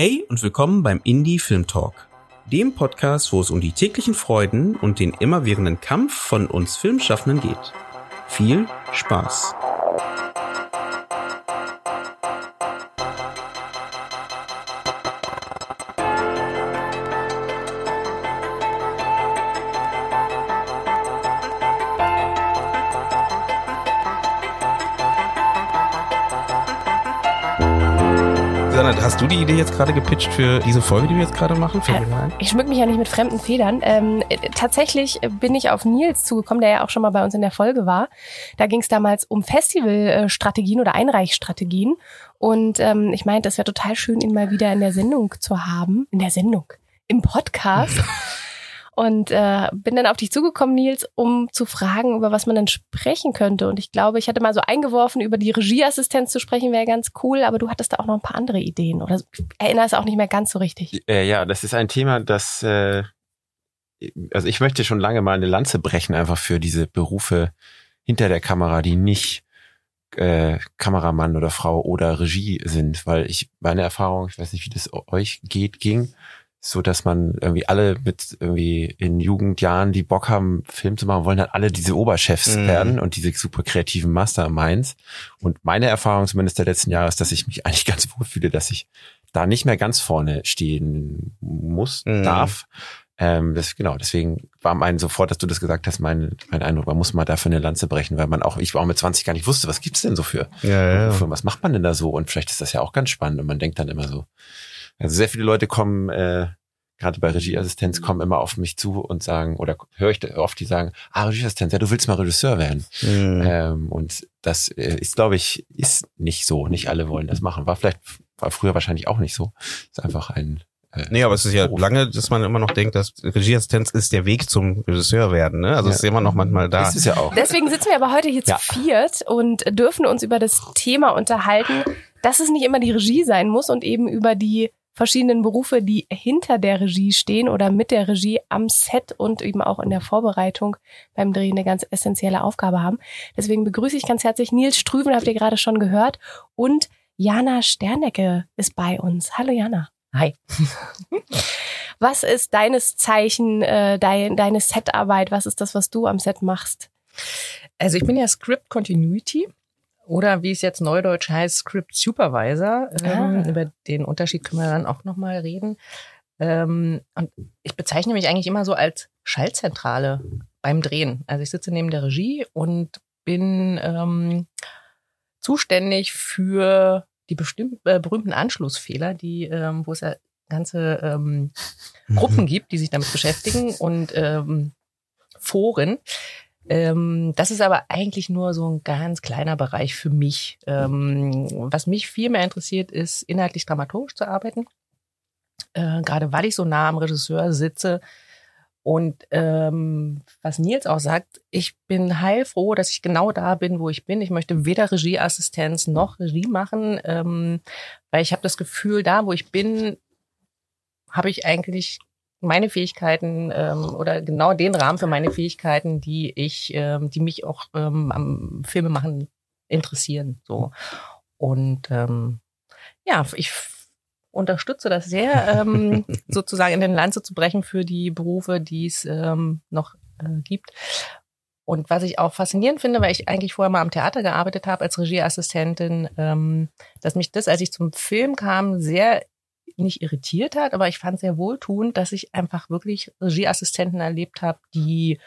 Hey und willkommen beim Indie Film Talk, dem Podcast, wo es um die täglichen Freuden und den immerwährenden Kampf von uns Filmschaffenden geht. Viel Spaß! Hast du die Idee jetzt gerade gepitcht für diese Folge, die wir jetzt gerade machen? Ein? Ich schmück mich ja nicht mit fremden Federn. Ähm, äh, tatsächlich bin ich auf Nils zugekommen, der ja auch schon mal bei uns in der Folge war. Da ging es damals um Festivalstrategien oder Einreichstrategien. Und ähm, ich meinte, es wäre total schön, ihn mal wieder in der Sendung zu haben. In der Sendung. Im Podcast. Und äh, bin dann auf dich zugekommen, Nils, um zu fragen, über was man denn sprechen könnte. Und ich glaube, ich hatte mal so eingeworfen, über die Regieassistenz zu sprechen, wäre ganz cool, aber du hattest da auch noch ein paar andere Ideen oder erinnerst auch nicht mehr ganz so richtig. Äh, ja, das ist ein Thema, das äh, also ich möchte schon lange mal eine Lanze brechen, einfach für diese Berufe hinter der Kamera, die nicht äh, Kameramann oder Frau oder Regie sind, weil ich meine Erfahrung, ich weiß nicht, wie das euch geht, ging, so dass man irgendwie alle mit irgendwie in Jugendjahren, die Bock haben, Film zu machen, wollen halt alle diese Oberchefs mhm. werden und diese super kreativen Masterminds. Und meine Erfahrung zumindest der letzten Jahre ist, dass ich mich eigentlich ganz wohl fühle, dass ich da nicht mehr ganz vorne stehen muss, mhm. darf. Ähm, das, genau, deswegen war mein sofort, dass du das gesagt hast, mein, mein Eindruck, man muss mal dafür eine Lanze brechen, weil man auch, ich war auch mit 20 gar nicht wusste, was gibt's denn so für, ja, ja. für was macht man denn da so? Und vielleicht ist das ja auch ganz spannend und man denkt dann immer so, also sehr viele Leute kommen, äh, gerade bei Regieassistenz, kommen immer auf mich zu und sagen, oder höre ich oft, die sagen, ah, Regieassistenz, ja, du willst mal Regisseur werden. Mhm. Ähm, und das äh, ist, glaube ich, ist nicht so. Nicht alle wollen das machen. War vielleicht, war früher wahrscheinlich auch nicht so. Ist einfach ein äh, Nee, aber es ist ja lange, dass man immer noch denkt, dass Regieassistenz ist der Weg zum Regisseur werden. Ne? Also ja. es ist immer noch manchmal da. Das ist ja auch. Deswegen sitzen wir aber heute hier ja. zu viert und dürfen uns über das Thema unterhalten, dass es nicht immer die Regie sein muss und eben über die verschiedenen Berufe, die hinter der Regie stehen oder mit der Regie am Set und eben auch in der Vorbereitung beim Drehen eine ganz essentielle Aufgabe haben. Deswegen begrüße ich ganz herzlich Nils Strüven, habt ihr gerade schon gehört, und Jana Sternecke ist bei uns. Hallo Jana. Hi. Was ist deines Zeichen, äh, dein, deine Setarbeit? Was ist das, was du am Set machst? Also ich bin ja Script Continuity oder wie es jetzt neudeutsch heißt, Script Supervisor. Ähm, ah. Über den Unterschied können wir dann auch nochmal reden. Ähm, und ich bezeichne mich eigentlich immer so als Schaltzentrale beim Drehen. Also ich sitze neben der Regie und bin ähm, zuständig für die bestimmt, äh, berühmten Anschlussfehler, die, ähm, wo es ja ganze ähm, Gruppen gibt, die sich damit beschäftigen und ähm, Foren. Ähm, das ist aber eigentlich nur so ein ganz kleiner Bereich für mich. Ähm, was mich viel mehr interessiert, ist inhaltlich dramaturgisch zu arbeiten. Äh, gerade weil ich so nah am Regisseur sitze. Und ähm, was Nils auch sagt, ich bin heilfroh, dass ich genau da bin, wo ich bin. Ich möchte weder Regieassistenz noch Regie machen, ähm, weil ich habe das Gefühl, da, wo ich bin, habe ich eigentlich meine Fähigkeiten ähm, oder genau den Rahmen für meine Fähigkeiten, die ich, ähm, die mich auch ähm, am Filmemachen interessieren. So und ähm, ja, ich unterstütze das sehr, ähm, sozusagen in den Lanze zu brechen für die Berufe, die es ähm, noch äh, gibt. Und was ich auch faszinierend finde, weil ich eigentlich vorher mal am Theater gearbeitet habe als Regieassistentin, ähm, dass mich das, als ich zum Film kam, sehr nicht irritiert hat, aber ich fand sehr wohltuend, dass ich einfach wirklich Regieassistenten erlebt habe, die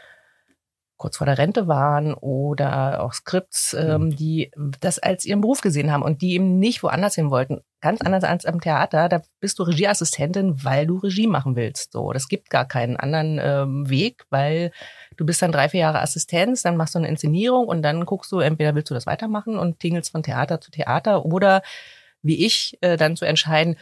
kurz vor der Rente waren oder auch Skripts, ähm, die das als ihren Beruf gesehen haben und die eben nicht woanders hin wollten. Ganz anders als am Theater, da bist du Regieassistentin, weil du Regie machen willst. So, das gibt gar keinen anderen ähm, Weg, weil du bist dann drei, vier Jahre Assistenz, dann machst du eine Inszenierung und dann guckst du, entweder willst du das weitermachen und tingelst von Theater zu Theater oder wie ich äh, dann zu entscheiden,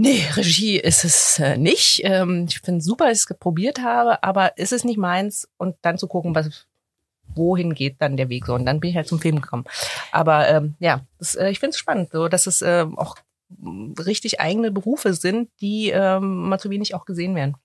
Nee, Regie ist es äh, nicht. Ähm, ich finde super, dass ich es geprobiert habe, aber ist es nicht meins und dann zu gucken, was wohin geht dann der Weg so. Und dann bin ich halt zum Film gekommen. Aber ähm, ja, das, äh, ich finde es spannend, so dass es äh, auch richtig eigene Berufe sind, die ähm, mal zu wenig auch gesehen werden.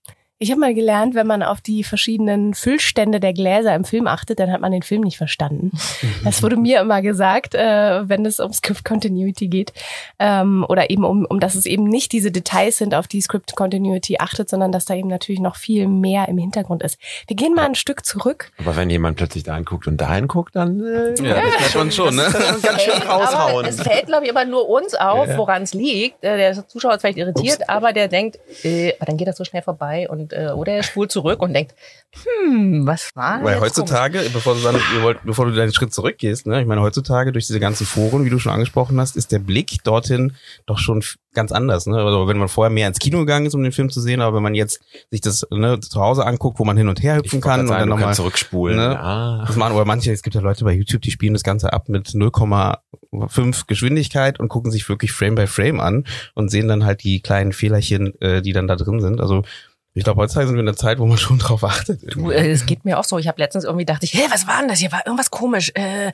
Ich habe mal gelernt, wenn man auf die verschiedenen Füllstände der Gläser im Film achtet, dann hat man den Film nicht verstanden. Das wurde mir immer gesagt, äh, wenn es um Script Continuity geht. Ähm, oder eben um, um, dass es eben nicht diese Details sind, auf die Script Continuity achtet, sondern dass da eben natürlich noch viel mehr im Hintergrund ist. Wir gehen mal ein Stück zurück. Aber wenn jemand plötzlich da hinguckt und da hinguckt, dann äh, Ja, das ist schon schon, ne? ganz schön Aber raushauen. es fällt, glaube ich, aber nur uns auf, Ja. woran es liegt. Äh, Der Zuschauer ist vielleicht irritiert, aber der denkt, äh, aber dann geht das so schnell vorbei und äh, oder er spult zurück und denkt, hm, was war Weil jetzt heutzutage, bevor du, dann, ihr wollt, bevor du deinen Schritt zurückgehst, ne, ich meine, heutzutage durch diese ganzen Foren, wie du schon angesprochen hast, ist der Blick dorthin doch schon ganz anders. Ne? Also wenn man vorher mehr ins Kino gegangen ist, um den Film zu sehen, aber wenn man jetzt sich das ne, zu Hause anguckt, wo man hin und her hüpfen kann und dann nochmal zurückspulen. ne? Ah. das machen, oder manche, es gibt ja Leute bei YouTube, die spielen das Ganze ab mit 0,5 Geschwindigkeit und gucken sich wirklich Frame by Frame an und sehen dann halt die kleinen Fehlerchen, äh, die dann da drin sind. Also ich glaube, heutzutage sind wir in einer Zeit, wo man schon drauf achtet. Du, äh, es geht mir auch so. Ich habe letztens irgendwie dachte ich, hey, was war denn das hier? War irgendwas komisch. Äh,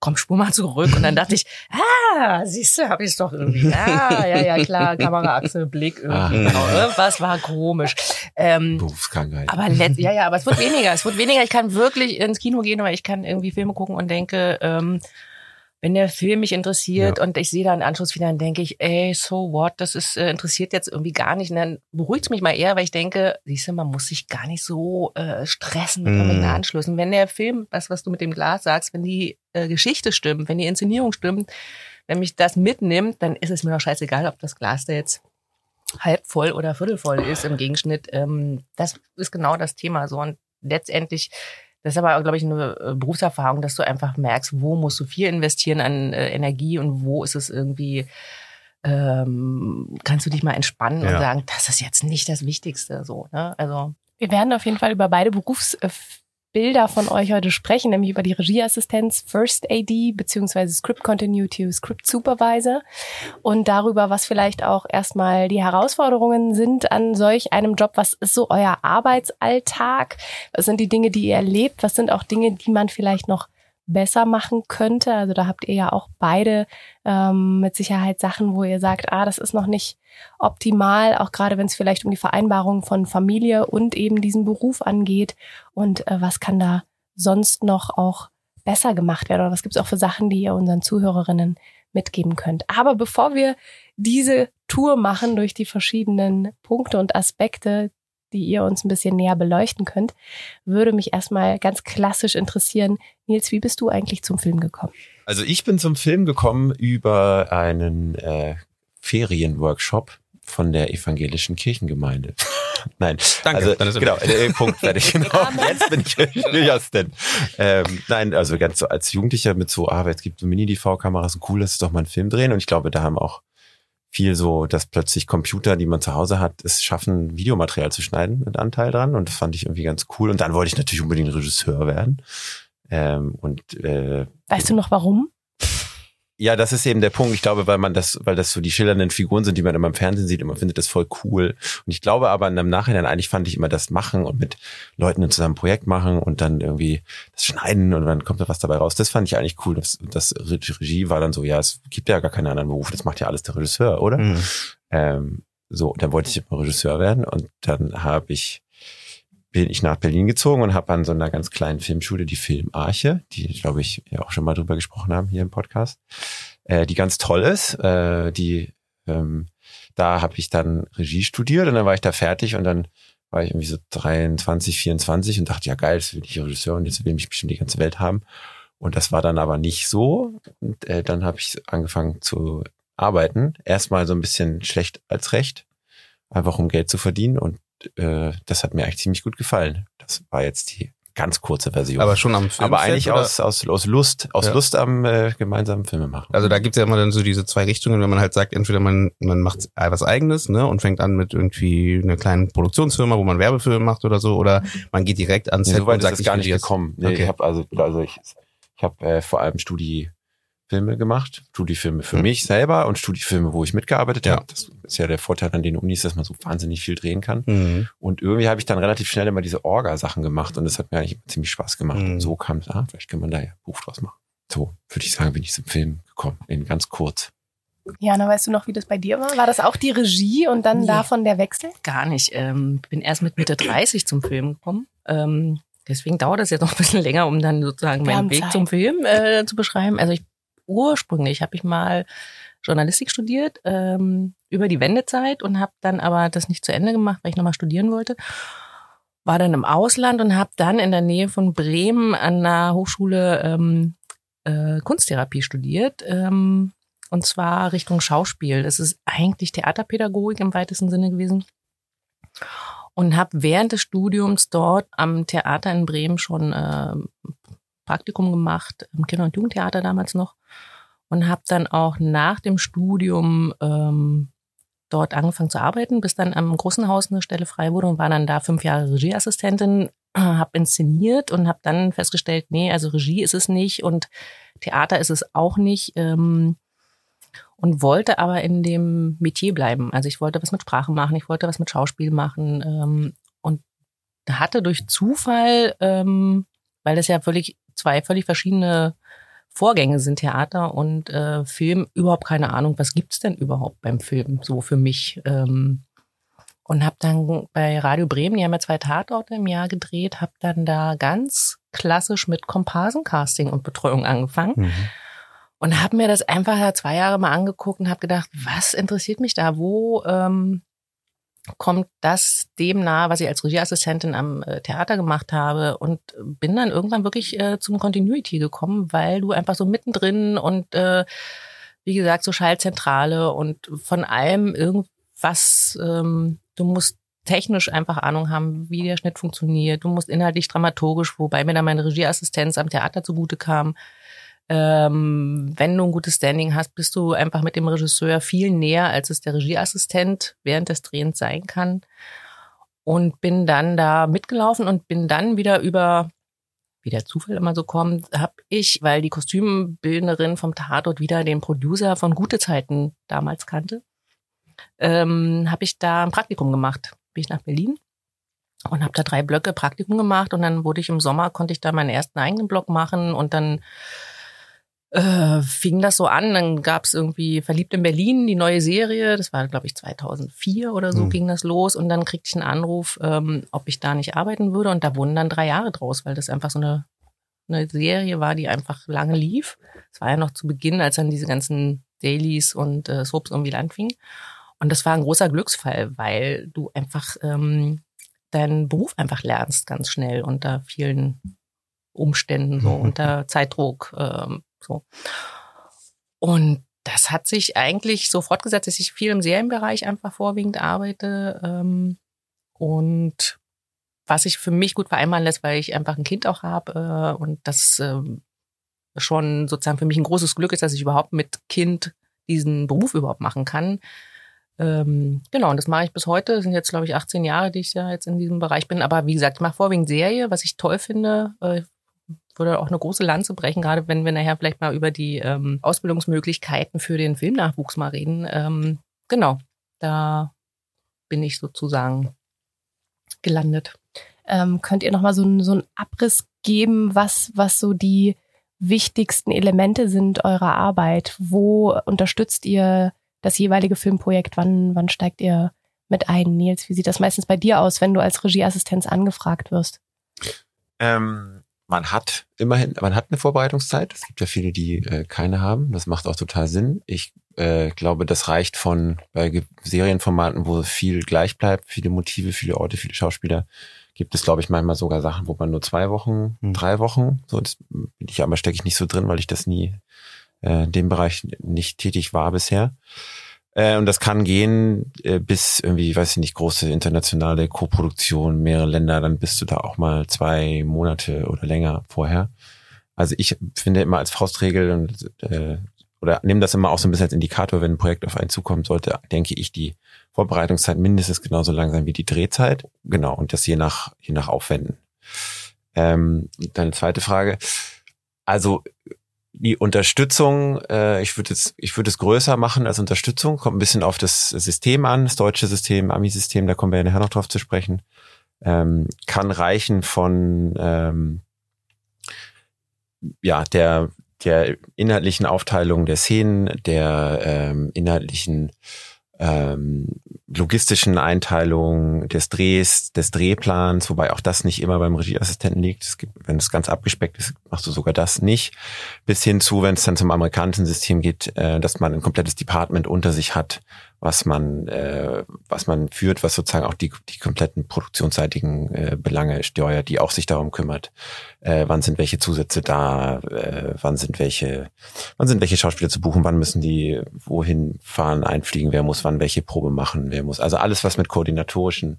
komm, spur mal zurück. Und dann dachte ich, ah, siehst du, habe ich es doch irgendwie. Ah, ja, ja, klar, Kameraachse, Blick, irgendwie. Ah. Genau, irgendwas war komisch. Ähm, Berufskrankheit. aber letzt, ja, ja, aber es wird weniger. Es wird weniger. Ich kann wirklich ins Kino gehen, aber ich kann irgendwie Filme gucken und denke, ähm, wenn der Film mich interessiert Ja. und ich sehe da einen Anschluss wieder, dann denke ich, ey, so what, das ist äh, interessiert jetzt irgendwie gar nicht. Und dann beruhigt es mich mal eher, weil ich denke, siehst du, man muss sich gar nicht so äh, stressen mit Mm. Anschlüssen. Wenn der Film, das, was du mit dem Glas sagst, wenn die äh, Geschichte stimmt, wenn die Inszenierung stimmt, wenn mich das mitnimmt, dann ist es mir doch scheißegal, ob das Glas da jetzt halb voll oder viertelvoll ist im Gegenschnitt. Ähm, das ist genau das Thema so. Und letztendlich, das ist aber, glaube ich, eine äh, Berufserfahrung, dass du einfach merkst, wo musst du viel investieren an äh, Energie und wo ist es irgendwie, ähm, kannst du dich mal entspannen und Ja. sagen, das ist jetzt nicht das Wichtigste. So, ne? Also Wir werden auf jeden Fall über beide Berufsbilder von euch heute sprechen, nämlich über die Regieassistenz First AD beziehungsweise Script Continuity Script Supervisor und darüber, was vielleicht auch erstmal die Herausforderungen sind an solch einem Job. Was ist so euer Arbeitsalltag? Was sind die Dinge, die ihr erlebt? Was sind auch Dinge, die man vielleicht noch besser machen könnte? Also da habt ihr ja auch beide ähm, mit Sicherheit Sachen, wo ihr sagt, ah, das ist noch nicht optimal, auch gerade wenn es vielleicht um die Vereinbarung von Familie und eben diesen Beruf angeht. Und äh, was kann da sonst noch auch besser gemacht werden? Oder was gibt es auch für Sachen, die ihr unseren Zuhörerinnen mitgeben könnt? Aber bevor wir diese Tour machen durch die verschiedenen Punkte und Aspekte, die ihr uns ein bisschen näher beleuchten könnt, würde mich erstmal ganz klassisch interessieren, Nils, wie bist du eigentlich zum Film gekommen? Also ich bin zum Film gekommen über einen äh, Ferienworkshop von der evangelischen Kirchengemeinde. Nein, Danke, also dann ist genau, äh, Punkt, fertig. Genau. Jetzt bin ich Regieassistent. Ähm, nein, also ganz so als Jugendlicher mit so, ah, es gibt so Mini-DV-Kameras, cool, lass uns doch mal einen Film drehen. Und ich glaube, da haben auch viel so, dass plötzlich Computer, die man zu Hause hat, es schaffen, Videomaterial zu schneiden mit Anteil dran. Und das fand ich irgendwie ganz cool. Und dann wollte ich natürlich unbedingt Regisseur werden. Ähm, und äh, Weißt du noch warum? Ja, das ist eben der Punkt. Ich glaube, weil man das, weil das so die schillernden Figuren sind, die man immer im Fernsehen sieht und man findet das voll cool. Und ich glaube aber im Nachhinein eigentlich fand ich immer das machen und mit Leuten zusammen ein Projekt machen und dann irgendwie das schneiden und dann kommt da was dabei raus. Das fand ich eigentlich cool. Das, das Regie war dann so, ja, es gibt ja gar keinen anderen Beruf. Das macht ja alles der Regisseur, oder? Mhm. Ähm, so, dann wollte ich immer Regisseur werden und dann habe ich bin ich nach Berlin gezogen und habe an so einer ganz kleinen Filmschule die Filmarche, die glaube ich ja auch schon mal drüber gesprochen haben hier im Podcast, äh, die ganz toll ist. Äh, die ähm, da habe ich dann Regie studiert und dann war ich da fertig und dann war ich irgendwie so 23, 24 und dachte, ja geil, jetzt will ich Regisseur und jetzt will mich bestimmt die ganze Welt haben. Und das war dann aber nicht so. Und äh, dann habe ich angefangen zu arbeiten. Erstmal so ein bisschen schlecht als recht, einfach um Geld zu verdienen. Und äh, das hat mir eigentlich ziemlich gut gefallen. Das war jetzt die ganz kurze Version. Aber schon am Film. Aber eigentlich aus, aus, aus Lust, aus Ja. Lust am äh, gemeinsamen Filme machen. Also da gibt's ja immer dann so diese zwei Richtungen, wenn man halt sagt, entweder man, man macht was eigenes, ne, und fängt an mit irgendwie einer kleinen Produktionsfirma, wo man Werbefilme macht oder so, oder man geht direkt ans Nee, Set so weit und ist sagt, es ich gar nicht gekommen. Nee, Okay. Ich habe also, also ich, ich habe äh, vor allem Studiefilme gemacht, Studiefilme für Mhm. mich selber und Studiefilme, wo ich mitgearbeitet Ja. habe. Das ist ja der Vorteil an den Unis, dass man so wahnsinnig viel drehen kann. Mhm. Und irgendwie habe ich dann relativ schnell immer diese Orga-Sachen gemacht und das hat mir eigentlich ziemlich Spaß gemacht. Mhm. Und so kam es, ah, vielleicht kann man da ja Buch draus machen. So würde ich sagen, bin ich zum Film gekommen, in ganz kurz. Jana, weißt du noch, wie das bei dir war? War das auch die Regie und dann Nee. davon der Wechsel? Gar nicht. Ähm, bin erst mit Mitte 30 zum Film gekommen. Ähm, deswegen dauert es jetzt noch ein bisschen länger, um dann sozusagen meinen Weg Zeit. zum Film äh, zu beschreiben. Also ich ursprünglich habe ich mal Journalistik studiert ähm, über die Wendezeit und habe dann aber das nicht zu Ende gemacht, weil ich nochmal studieren wollte. War dann im Ausland und habe dann in der Nähe von Bremen an der Hochschule ähm, äh, Kunsttherapie studiert. Ähm, und zwar Richtung Schauspiel. Das ist eigentlich Theaterpädagogik im weitesten Sinne gewesen. Und habe während des Studiums dort am Theater in Bremen schon äh, Praktikum gemacht, im Kinder- und Jugendtheater damals noch. Und habe dann auch nach dem Studium ähm, dort angefangen zu arbeiten, bis dann am großen Haus eine Stelle frei wurde und war dann da fünf Jahre Regieassistentin, habe inszeniert und habe dann festgestellt, nee, also Regie ist es nicht und Theater ist es auch nicht. Ähm, und wollte aber in dem Metier bleiben. Also ich wollte was mit Sprache machen, ich wollte was mit Schauspiel machen ähm, und hatte durch Zufall, ähm, weil das ja völlig zwei völlig verschiedene Vorgänge sind, Theater und äh, Film, überhaupt keine Ahnung, was gibt's denn überhaupt beim Film so für mich. Ähm, und habe dann bei Radio Bremen, die haben ja zwei Tatorte im Jahr gedreht, habe dann da ganz klassisch mit Komparsencasting und Betreuung angefangen Mhm. und habe mir das einfach zwei Jahre mal angeguckt und habe gedacht, was interessiert mich da? Wo ähm, kommt das dem nahe, was ich als Regieassistentin am äh, Theater gemacht habe? Und bin dann irgendwann wirklich äh, zum Continuity gekommen, weil du einfach so mittendrin und äh, wie gesagt so Schallzentrale und von allem irgendwas, ähm, du musst technisch einfach Ahnung haben, wie der Schnitt funktioniert. Du musst inhaltlich dramaturgisch, wobei mir dann meine Regieassistenz am Theater zugute kam. Ähm, wenn du ein gutes Standing hast, bist du einfach mit dem Regisseur viel näher, als es der Regieassistent während des Drehens sein kann. Und bin dann da mitgelaufen und bin dann wieder über, wie der Zufall immer so kommt, habe ich, weil die Kostümbildnerin vom Tatort wieder den Producer von Gute Zeiten damals kannte, ähm, habe ich da ein Praktikum gemacht. Bin ich nach Berlin und habe da drei Blöcke Praktikum gemacht und dann wurde ich im Sommer, konnte ich da meinen ersten eigenen Block machen und dann äh, fing das so an, dann gab es irgendwie Verliebt in Berlin, die neue Serie, das war glaube ich 2004 oder so Hm. ging das los und dann kriegte ich einen Anruf, ähm, ob ich da nicht arbeiten würde und da wurden dann drei Jahre draus, weil das einfach so eine, eine Serie war, die einfach lange lief. Es war ja noch zu Beginn, als dann diese ganzen Dailies und äh, Soaps irgendwie anfingen und das war ein großer Glücksfall, weil du einfach ähm, deinen Beruf einfach lernst ganz schnell unter vielen Umständen, so Mhm. unter Zeitdruck, ähm, so. Und das hat sich eigentlich so fortgesetzt, dass ich viel im Serienbereich einfach vorwiegend arbeite ähm, und was sich für mich gut vereinbaren lässt, weil ich einfach ein Kind auch habe äh, und das ähm, schon sozusagen für mich ein großes Glück ist, dass ich überhaupt mit Kind diesen Beruf überhaupt machen kann. Ähm, genau, und das mache ich bis heute. Das sind jetzt, glaube ich, 18 Jahre, die ich ja jetzt in diesem Bereich bin. Aber wie gesagt, ich mache vorwiegend Serie, was ich toll finde. Äh, würde auch eine große Lanze brechen, gerade wenn wir nachher vielleicht mal über die ähm, Ausbildungsmöglichkeiten für den Filmnachwuchs mal reden. Ähm, genau, da bin ich sozusagen gelandet. Ähm, könnt ihr nochmal so, einen- so einen Abriss geben, was, was so die wichtigsten Elemente sind eurer Arbeit? Wo unterstützt ihr das jeweilige Filmprojekt? Wann, wann steigt ihr mit ein? Nils, wie sieht das meistens bei dir aus, wenn du als Regieassistenz angefragt wirst? Ähm, man hat immerhin, man hat eine Vorbereitungszeit. Es gibt ja viele, die äh, keine haben. Das macht auch total Sinn. Ich äh, glaube, das reicht von bei Ge- Serienformaten, wo viel gleich bleibt, viele Motive, viele Orte, viele Schauspieler. Gibt es, glaube ich, manchmal sogar Sachen, wo man nur zwei Wochen, Hm. drei Wochen, so das bin ich aber stecke ich nicht so drin, weil ich das nie äh, in dem Bereich nicht tätig war bisher. Äh, und das kann gehen äh, bis irgendwie, weiß ich nicht, große internationale Koproduktion, mehrere Länder, dann bist du da auch mal zwei Monate oder länger vorher. Also ich finde immer als Faustregel äh, oder nehme das immer auch so ein bisschen als Indikator, wenn ein Projekt auf einen zukommen sollte, denke ich, die Vorbereitungszeit mindestens genauso lang sein wie die Drehzeit. Genau, und das je nach, je nach Aufwänden. Ähm, deine zweite Frage. Also die Unterstützung, äh, ich würde es, ich würde es größer machen als Unterstützung, kommt ein bisschen auf das System an, das deutsche System, Ami-System, da kommen wir ja nachher noch drauf zu sprechen. Ähm, kann reichen von ähm, ja, der der inhaltlichen Aufteilung der Szenen, der ähm, inhaltlichen ähm, logistischen Einteilung des Drehs, des Drehplans, wobei auch das nicht immer beim Regieassistenten liegt. Es gibt, wenn es ganz abgespeckt ist, machst du sogar das nicht. Bis hin zu, wenn es dann zum amerikanischen System geht, äh, dass man ein komplettes Department unter sich hat, was man, äh, was man führt, was sozusagen auch die, die kompletten produktionsseitigen äh, Belange steuert, die auch sich darum kümmert, äh, wann sind welche Zusätze da, äh, wann sind welche, wann sind welche Schauspieler zu buchen, wann müssen die wohin fahren, einfliegen, wer muss wann welche Probe machen, wer muss. Also alles, was mit koordinatorischen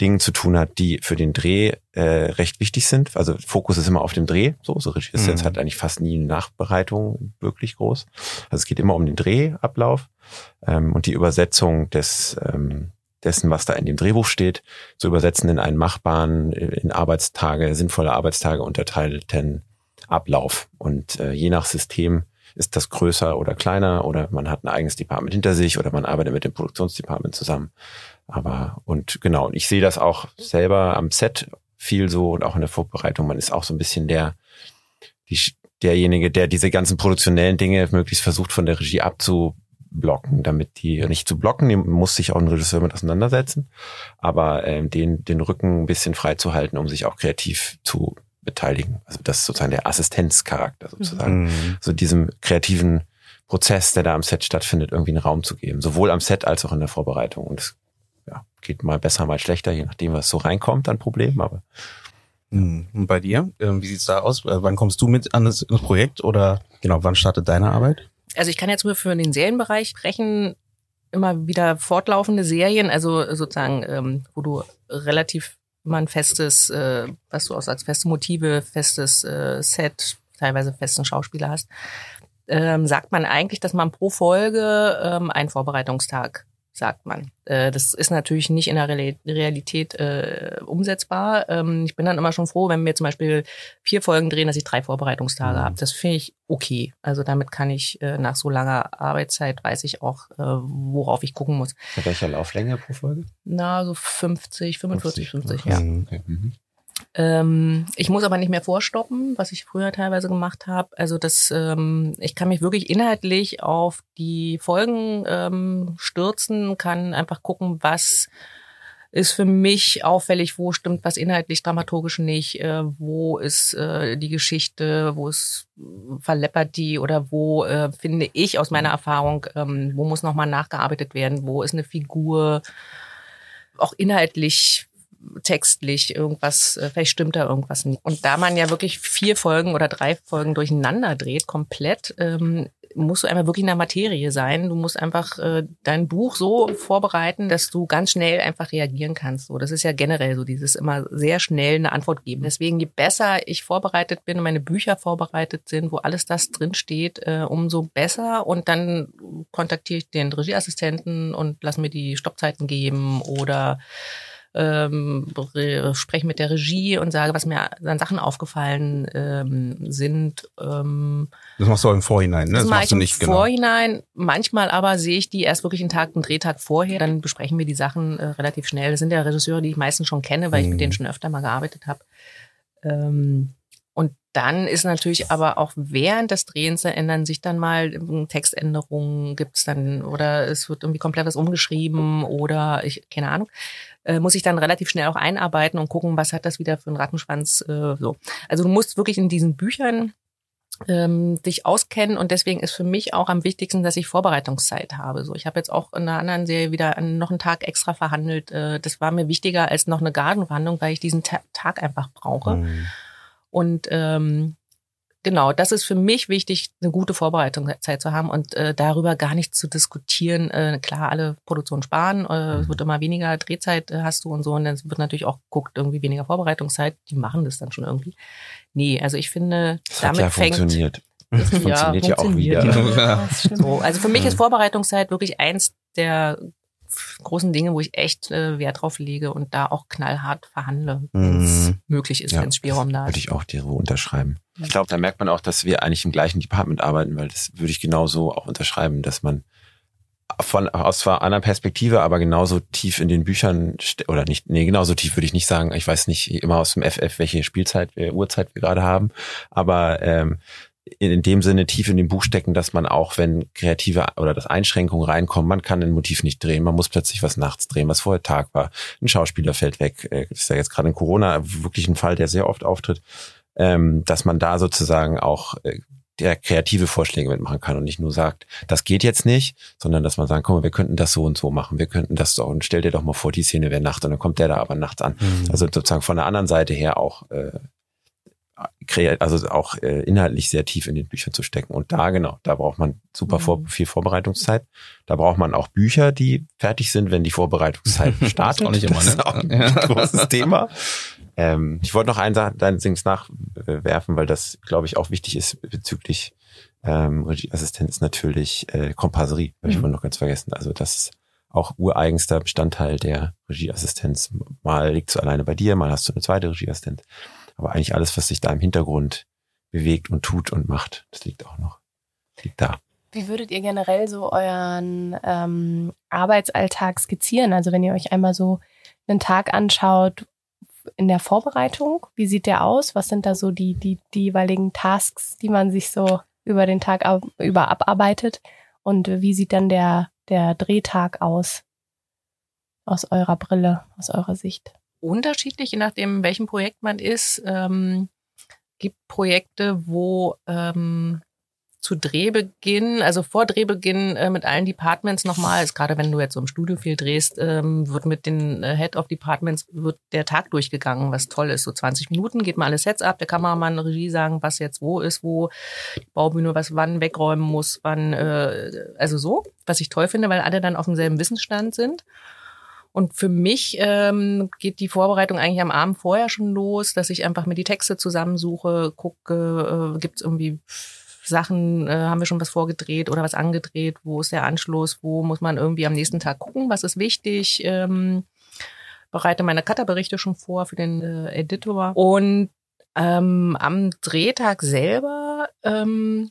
Dingen zu tun hat, die für den Dreh äh, recht wichtig sind. Also Fokus ist immer auf dem Dreh. So, so ist jetzt halt eigentlich fast nie eine Nachbereitung wirklich groß. Also es geht immer um den Drehablauf ähm, und die Übersetzung des ähm, dessen, was da in dem Drehbuch steht, zu übersetzen in einen machbaren, in Arbeitstage, sinnvolle Arbeitstage unterteilten Ablauf. Und äh, je nach System ist das größer oder kleiner oder man hat ein eigenes Department hinter sich oder man arbeitet mit dem Produktionsdepartment zusammen. Aber und genau, ich sehe das auch selber am Set viel so und auch in der Vorbereitung. Man ist auch so ein bisschen der, die, derjenige, der diese ganzen produktionellen Dinge möglichst versucht von der Regie abzublocken, damit die nicht zu blocken, die muss sich auch ein Regisseur mit auseinandersetzen, aber ähm, den, den Rücken ein bisschen frei zu halten, um sich auch kreativ zu beteiligen. Also das ist sozusagen der Assistenzcharakter sozusagen. Mhm. So diesem kreativen Prozess, der da am Set stattfindet, irgendwie einen Raum zu geben. Sowohl am Set als auch in der Vorbereitung. Und ja, geht mal besser, mal schlechter, je nachdem, was so reinkommt an Problemen. Aber mhm. und bei dir, ähm, wie sieht's da aus? Äh, wann kommst du mit an das, ins Projekt oder genau, wann startet deine Arbeit? Also ich kann jetzt nur für den Serienbereich sprechen, immer wieder fortlaufende Serien, also sozusagen, ähm, wo du relativ immer ein festes, äh, was du auch sagst, feste Motive, festes äh, Set, teilweise festen Schauspieler hast, ähm, sagt man eigentlich, dass man pro Folge ähm, einen Vorbereitungstag sagt man. Äh, das ist natürlich nicht in der Realität äh, umsetzbar. Ähm, ich bin dann immer schon froh, wenn wir zum Beispiel vier Folgen drehen, dass ich drei Vorbereitungstage mhm. habe. Das finde ich okay. Also damit kann ich äh, nach so langer Arbeitszeit weiß ich auch, äh, worauf ich gucken muss. Bei welcher Lauflänge pro Folge? Na, so 50, 45, 50, 50 ja. Okay. Mhm. Ähm, ich muss aber nicht mehr vorstoppen, was ich früher teilweise gemacht habe. Also das, ähm, ich kann mich wirklich inhaltlich auf die Folgen ähm, stürzen, kann einfach gucken, was ist für mich auffällig, wo stimmt was inhaltlich dramaturgisch nicht, äh, wo ist äh, die Geschichte, wo ist verleppert die oder wo äh, finde ich aus meiner Erfahrung, ähm, wo muss nochmal nachgearbeitet werden, wo ist eine Figur auch inhaltlich textlich irgendwas, äh, vielleicht stimmt da irgendwas nicht. Und da man ja wirklich vier Folgen oder drei Folgen durcheinander dreht, komplett, ähm, musst du einfach wirklich in der Materie sein. Du musst einfach äh, dein Buch so vorbereiten, dass du ganz schnell einfach reagieren kannst. So, das ist ja generell so dieses immer sehr schnell eine Antwort geben. Deswegen, je besser ich vorbereitet bin und meine Bücher vorbereitet sind, wo alles das drin steht, äh, umso besser. Und dann kontaktiere ich den Regieassistenten und lass mir die Stoppzeiten geben oder ähm, spreche mit der Regie und sage, was mir an Sachen aufgefallen ähm, sind. Ähm, das machst du auch im Vorhinein, ne? Das, das machst du nicht im genau. Vorhinein. Manchmal aber sehe ich die erst wirklich einen Tag, einen Drehtag vorher. Dann besprechen wir die Sachen äh, relativ schnell. Das sind ja Regisseure, die ich meistens schon kenne, weil mhm. ich mit denen mhm. schon öfter mal gearbeitet habe. Ähm, und dann ist natürlich aber auch während des Drehens ändern sich dann mal ähm, Textänderungen, gibt's dann oder es wird irgendwie komplett was umgeschrieben oder ich keine Ahnung äh, muss ich dann relativ schnell auch einarbeiten und gucken, was hat das wieder für einen Rattenschwanz. Äh, so. Also du musst wirklich in diesen Büchern ähm, dich auskennen und deswegen ist für mich auch am wichtigsten, dass ich Vorbereitungszeit habe. So, ich habe jetzt auch in einer anderen Serie wieder noch einen Tag extra verhandelt. Äh, das war mir wichtiger als noch eine Gartenverhandlung, weil ich diesen Ta Tag einfach brauche. Mhm. Und ähm, genau, das ist für mich wichtig, eine gute Vorbereitungszeit zu haben und äh, darüber gar nicht zu diskutieren. Äh, klar, alle Produktionen sparen, äh, es wird immer weniger Drehzeit äh, hast du und so und dann wird natürlich auch guckt irgendwie weniger Vorbereitungszeit. Die machen das dann schon irgendwie. Nee, also ich finde, das damit hat ja fängt funktioniert. Das funktioniert ja, funktioniert ja auch wieder. so, also für mich ist Vorbereitungszeit wirklich eins der großen Dinge, wo ich echt äh, Wert drauf lege und da auch knallhart verhandle, wenn es mm. möglich ist, ja, wenn es Spielraum da ist. Würde ich auch dir so unterschreiben. Ich glaube, da merkt man auch, dass wir eigentlich im gleichen Department arbeiten, weil das würde ich genauso auch unterschreiben, dass man von aus zwar einer Perspektive, aber genauso tief in den Büchern oder nicht, nee, genauso tief würde ich nicht sagen. Ich weiß nicht immer aus dem FF, welche Spielzeit, äh, Uhrzeit wir gerade haben, aber ähm, in, in dem Sinne tief in dem Buch stecken, dass man auch, wenn kreative oder das Einschränkungen reinkommen, man kann ein Motiv nicht drehen, man muss plötzlich was nachts drehen, was vorher Tag war. Ein Schauspieler fällt weg. Das ist ja jetzt gerade in Corona wirklich ein Fall, der sehr oft auftritt, ähm, dass man da sozusagen auch äh, der kreative Vorschläge mitmachen kann und nicht nur sagt, das geht jetzt nicht, sondern dass man sagt, komm, wir könnten das so und so machen, wir könnten das so und stell dir doch mal vor, die Szene wäre Nacht und dann kommt der da aber nachts an. Mhm. Also sozusagen von der anderen Seite her auch äh, also auch äh, inhaltlich sehr tief in den Büchern zu stecken. Und da genau, da braucht man super vor, mhm. viel Vorbereitungszeit. Da braucht man auch Bücher, die fertig sind, wenn die Vorbereitungszeit startet. das ist auch nicht immer, ne? Das ist auch ein ja. großes Thema. Ähm, ich wollte noch einen deinen Sings nachwerfen, weil das, glaube ich, auch wichtig ist bezüglich ähm, Regieassistenz natürlich äh, Kompasserie. Habe ich mhm. noch ganz vergessen. Also das ist auch ureigenster Bestandteil der Regieassistenz. Mal liegst du alleine bei dir, mal hast du eine zweite Regieassistenz. Aber eigentlich alles, was sich da im Hintergrund bewegt und tut und macht, das liegt auch noch, liegt da. Wie würdet ihr generell so euren ähm, Arbeitsalltag skizzieren? Also wenn ihr euch einmal so einen Tag anschaut in der Vorbereitung, wie sieht der aus? Was sind da so die, die, die jeweiligen Tasks, die man sich so über den Tag ab, über abarbeitet? Und wie sieht dann der, der Drehtag aus? Aus eurer Brille, aus eurer Sicht? Unterschiedlich, je nachdem, welchem Projekt man ist. Ähm, gibt Projekte, wo ähm, zu Drehbeginn, also vor Drehbeginn äh, mit allen Departments nochmal, ist gerade wenn du jetzt so im Studio viel drehst, ähm, wird mit den äh, Head of Departments wird der Tag durchgegangen, was toll ist. So 20 Minuten geht mal alle Sets ab, der Kameramann, Regie sagen, was jetzt wo ist, wo die Baubühne was wann wegräumen muss, wann, äh, also so, was ich toll finde, weil alle dann auf demselben Wissensstand sind. Und für mich ähm, geht die Vorbereitung eigentlich am Abend vorher schon los, dass ich einfach mir die Texte zusammensuche, gucke, äh, gibt es irgendwie Sachen, äh, haben wir schon was vorgedreht oder was angedreht, wo ist der Anschluss, wo muss man irgendwie am nächsten Tag gucken, was ist wichtig. Ähm, bereite meine Cutterberichte schon vor für den äh, Editor. Und ähm, am Drehtag selber ähm,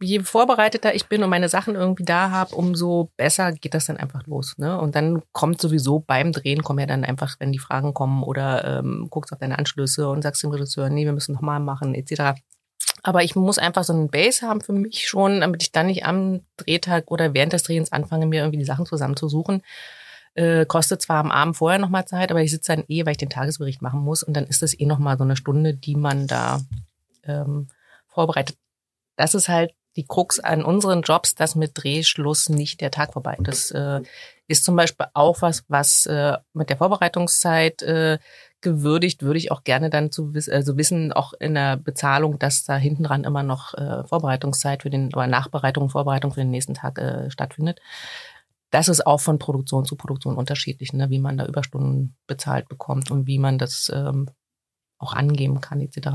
je vorbereiteter ich bin und meine Sachen irgendwie da habe, umso besser geht das dann einfach los. Ne? Und dann kommt sowieso beim Drehen, kommen ja dann einfach, wenn die Fragen kommen oder ähm, guckst auf deine Anschlüsse und sagst dem Regisseur, nee, wir müssen nochmal machen, etc. Aber ich muss einfach so einen Base haben für mich schon, damit ich dann nicht am Drehtag oder während des Drehens anfange, mir irgendwie die Sachen zusammenzusuchen. Äh, kostet zwar am Abend vorher nochmal Zeit, aber ich sitze dann eh, weil ich den Tagesbericht machen muss und dann ist das eh nochmal so eine Stunde, die man da ähm, vorbereitet. Das ist halt die Krux an unseren Jobs, dass mit Drehschluss nicht der Tag vorbei. Das äh, ist zum Beispiel auch was, was äh, mit der Vorbereitungszeit äh, gewürdigt, würde ich auch gerne dann zu wiss also wissen, auch in der Bezahlung, dass da hinten dran immer noch äh, Vorbereitungszeit für den oder Nachbereitung, Vorbereitung für den nächsten Tag äh, stattfindet. Das ist auch von Produktion zu Produktion unterschiedlich, ne, wie man da Überstunden bezahlt bekommt und wie man das ähm, auch angeben kann, etc.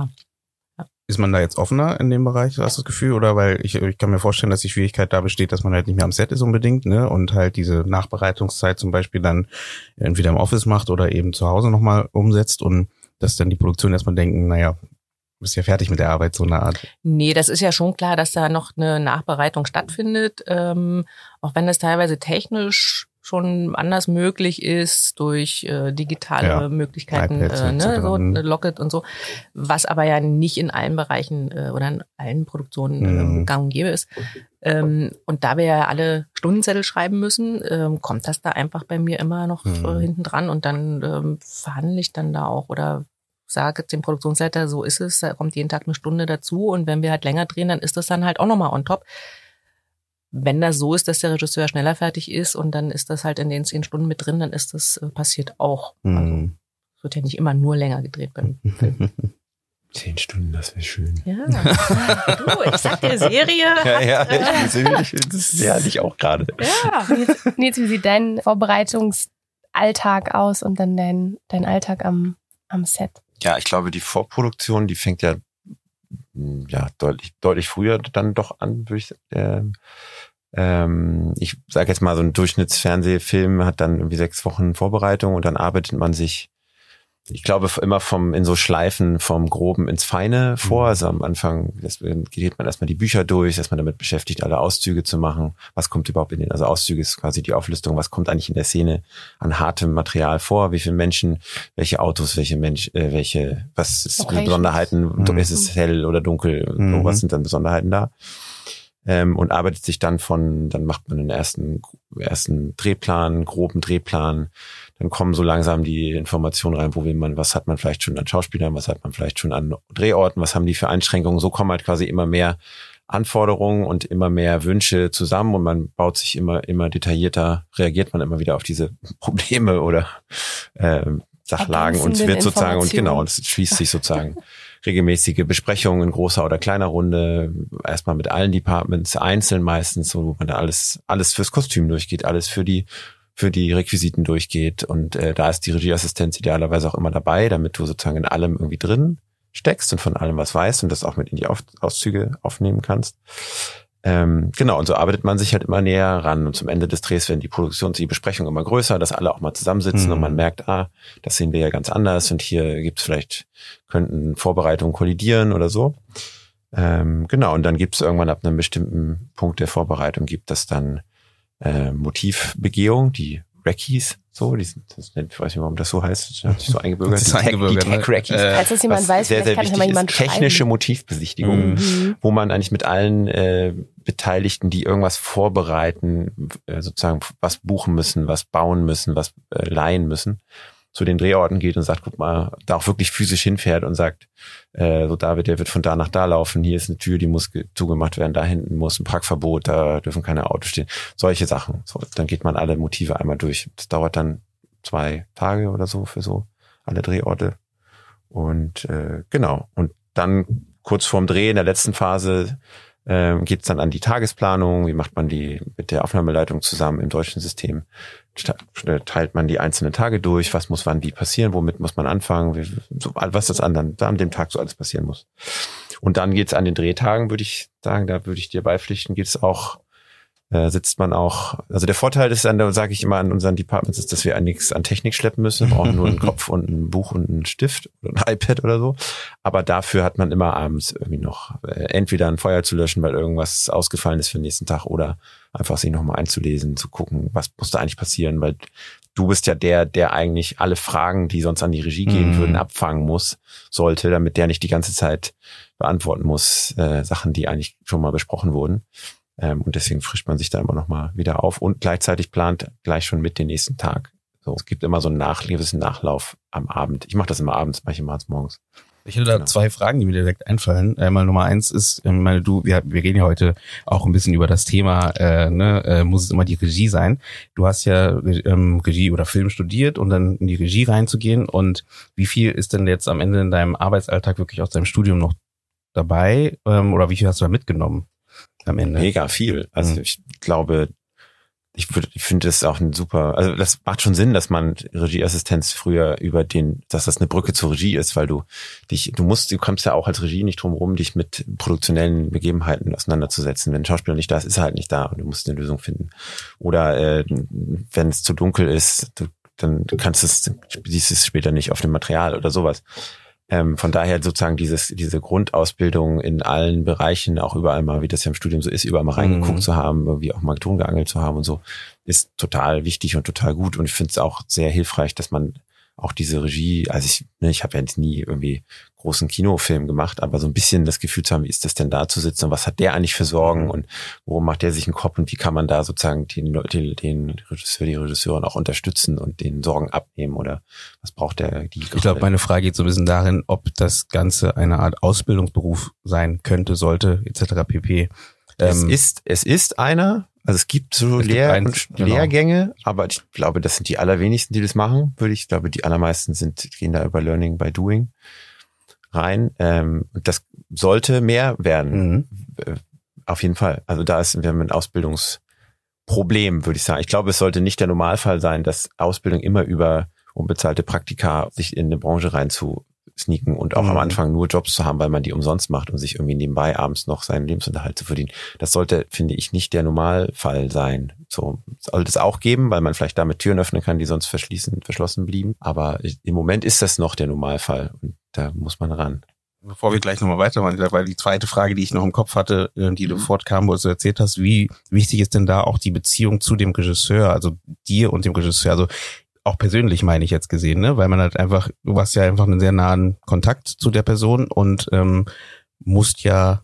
Ist man da jetzt offener in dem Bereich, hast du das Gefühl? Oder weil ich, ich kann mir vorstellen, dass die Schwierigkeit da besteht, dass man halt nicht mehr am Set ist unbedingt, ne? Und halt diese Nachbereitungszeit zum Beispiel dann entweder im Office macht oder eben zu Hause nochmal umsetzt und dass dann die Produktion erstmal denken, naja, bist ja fertig mit der Arbeit, so eine Art. Nee, das ist ja schon klar, dass da noch eine Nachbereitung stattfindet. Ähm, auch wenn das teilweise technisch schon anders möglich ist durch äh, digitale ja. Möglichkeiten, äh, ne, so mhm. Locket und so, was aber ja nicht in allen Bereichen äh, oder in allen Produktionen äh, mhm. gang und gäbe ist. Ähm, und da wir ja alle Stundenzettel schreiben müssen, ähm, kommt das da einfach bei mir immer noch mhm. äh, hinten dran und dann ähm, verhandle ich dann da auch oder sage dem Produktionsleiter, so ist es, da kommt jeden Tag eine Stunde dazu und wenn wir halt länger drehen, dann ist das dann halt auch nochmal on top wenn das so ist, dass der Regisseur schneller fertig ist und dann ist das halt in den zehn Stunden mit drin, dann ist das äh, passiert auch. Mhm. Also es wird ja nicht immer nur länger gedreht beim Film. Zehn Stunden, das wäre schön. Ja, du, ich sag der Serie. ja, ja, äh, ich, das ja nicht auch gerade. Ja. Nils, wie sieht dein Vorbereitungsalltag aus und dann dein, dein Alltag am, am Set? Ja, ich glaube, die Vorproduktion, die fängt ja ja deutlich deutlich früher dann doch an, würde ich ähm, ähm, ich sage jetzt mal, so ein Durchschnittsfernsehfilm hat dann irgendwie sechs Wochen Vorbereitung und dann arbeitet man sich ich glaube, immer vom, in so Schleifen vom Groben ins Feine vor. Mhm. Also am Anfang geht man erstmal die Bücher durch, dass man damit beschäftigt, alle Auszüge zu machen. Was kommt überhaupt in den, also Auszüge ist quasi die Auflistung, was kommt eigentlich in der Szene an hartem Material vor, wie viele Menschen, welche Autos, welche Mensch, äh, welche, was ist okay. Besonderheiten, mhm. ist es hell oder dunkel, mhm. was sind dann Besonderheiten da? Ähm, und arbeitet sich dann von, dann macht man den ersten, ersten Drehplan, groben Drehplan, dann kommen so langsam die Informationen rein, wo will man, was hat man vielleicht schon an Schauspielern, was hat man vielleicht schon an Drehorten, was haben die für Einschränkungen. So kommen halt quasi immer mehr Anforderungen und immer mehr Wünsche zusammen und man baut sich immer, immer detaillierter, reagiert man immer wieder auf diese Probleme oder äh, Sachlagen und es wird sozusagen, und genau, und es schließt sich sozusagen regelmäßige Besprechungen in großer oder kleiner Runde, erstmal mit allen Departments, einzeln meistens, wo man da alles, alles fürs Kostüm durchgeht, alles für die für die Requisiten durchgeht. Und äh, da ist die Regieassistenz idealerweise auch immer dabei, damit du sozusagen in allem irgendwie drin steckst und von allem was weißt und das auch mit in die Auf Auszüge aufnehmen kannst. Ähm, genau, und so arbeitet man sich halt immer näher ran. Und zum Ende des Drehs werden die Produktions-, die Besprechungen immer größer, dass alle auch mal zusammensitzen mhm. und man merkt, ah, das sehen wir ja ganz anders und hier gibt's vielleicht, könnten Vorbereitungen kollidieren oder so. Ähm, genau, und dann gibt's irgendwann ab einem bestimmten Punkt der Vorbereitung gibt das dann äh, Motivbegehung, die Rackies, so, die sind, das nennt, ich weiß nicht, warum das so heißt, das hat sich so eingebürgert. Das ist eingebürgert, die Tech Rackies. Ne? Falls das jemand weiß, sehr, sehr kann wichtig mal jemand ist technische Motivbesichtigung, Mhm. wo man eigentlich mit allen äh, Beteiligten, die irgendwas vorbereiten, äh, sozusagen was buchen müssen, was bauen müssen, was äh, leihen müssen, zu den Drehorten geht und sagt, guck mal, da auch wirklich physisch hinfährt und sagt, äh, so David, der wird von da nach da laufen, hier ist eine Tür, die muss zugemacht werden, da hinten muss ein Parkverbot, da dürfen keine Autos stehen. Solche Sachen. So, dann geht man alle Motive einmal durch. Das dauert dann zwei Tage oder so für so alle Drehorte. Und äh, genau. Und dann kurz vorm Dreh in der letzten Phase ähm, geht es dann an die Tagesplanung, wie macht man die mit der Aufnahmeleitung zusammen im deutschen System, teilt man die einzelnen Tage durch, was muss wann wie passieren, womit muss man anfangen, wie, so, was das an, da an dem Tag so alles passieren muss. Und dann geht's an den Drehtagen, würde ich sagen, da würde ich dir beipflichten, geht's auch äh, sitzt man auch, also der Vorteil ist dann, da sage ich immer an unseren Departments, ist, dass wir nichts an Technik schleppen müssen, wir brauchen nur einen Kopf und ein Buch und einen Stift oder ein iPad oder so. Aber dafür hat man immer abends irgendwie noch äh, entweder ein Feuer zu löschen, weil irgendwas ausgefallen ist für den nächsten Tag oder einfach sich nochmal einzulesen, zu gucken, was muss da eigentlich passieren, weil du bist ja der, der eigentlich alle Fragen, die sonst an die Regie gehen mhm. würden, abfangen muss, sollte, damit der nicht die ganze Zeit beantworten muss, äh, Sachen, die eigentlich schon mal besprochen wurden. Ähm, und deswegen frischt man sich da immer noch mal wieder auf und gleichzeitig plant gleich schon mit den nächsten Tag. So, es gibt immer so einen Nachlauf, Nachlauf am Abend. Ich mache das immer abends, manche machen es morgens. Ich hätte da genau. zwei Fragen, die mir direkt einfallen. Einmal Nummer eins ist, ich meine, du, wir, wir reden ja heute auch ein bisschen über das Thema, äh, ne, äh, muss es immer die Regie sein. Du hast ja ähm, Regie oder Film studiert und dann in die Regie reinzugehen. Und wie viel ist denn jetzt am Ende in deinem Arbeitsalltag wirklich aus deinem Studium noch dabei? Ähm, oder wie viel hast du da mitgenommen? Am Ende. Mega viel. Also mhm. ich glaube, ich würde, ich finde das auch ein super, also das macht schon Sinn, dass man Regieassistenz früher über den, dass das eine Brücke zur Regie ist, weil du dich, du musst, du kommst ja auch als Regie nicht drum rum, dich mit produktionellen Begebenheiten auseinanderzusetzen. Wenn ein Schauspieler nicht da ist, ist er halt nicht da und du musst eine Lösung finden. Oder äh, wenn es zu dunkel ist, du, dann kannst du es, siehst es später nicht auf dem Material oder sowas. Ähm, von daher sozusagen dieses, diese Grundausbildung in allen Bereichen, auch überall mal, wie das ja im Studium so ist, überall mal reingeguckt mhm. zu haben, irgendwie auch mal Ton geangelt zu haben und so, ist total wichtig und total gut. Und ich finde es auch sehr hilfreich, dass man auch diese Regie, also ich, ne, ich habe ja jetzt nie irgendwie großen Kinofilm gemacht, aber so ein bisschen das Gefühl zu haben, wie ist das denn da zu sitzen und was hat der eigentlich für Sorgen mhm. und worum macht der sich einen Kopf und wie kann man da sozusagen den, den, den Regisseur, die Regisseurin auch unterstützen und den Sorgen abnehmen oder was braucht der die? Ich glaube, meine Frage geht so ein bisschen darin, ob das Ganze eine Art Ausbildungsberuf sein könnte, sollte, etc. pp. Es ähm, ist, es ist einer, also es gibt so es Lehr eins, genau. Lehrgänge, aber ich glaube, das sind die allerwenigsten, die das machen, würde ich. Ich glaube, die allermeisten sind, gehen da über Learning by Doing rein. Ähm, das sollte mehr werden. Mhm. Äh, auf jeden Fall. Also da ist, wir haben ein Ausbildungsproblem, würde ich sagen. Ich glaube, es sollte nicht der Normalfall sein, dass Ausbildung immer über unbezahlte Praktika sich in eine Branche rein zu sneaken und auch Mhm. am Anfang nur Jobs zu haben, weil man die umsonst macht und sich irgendwie nebenbei abends noch seinen Lebensunterhalt zu verdienen. Das sollte, finde ich, nicht der Normalfall sein. So sollte es auch geben, weil man vielleicht damit Türen öffnen kann, die sonst verschließen, verschlossen blieben. Aber im Moment ist das noch der Normalfall und da muss man ran. Bevor wir gleich nochmal weitermachen, weil die zweite Frage, die ich noch im Kopf hatte, äh, die du Mhm. fortkam, wo du erzählt hast, wie wichtig ist denn da auch die Beziehung zu dem Regisseur, also dir und dem Regisseur, also auch persönlich meine ich jetzt gesehen, ne? Weil man halt einfach, du hast ja einfach einen sehr nahen Kontakt zu der Person und ähm, musst ja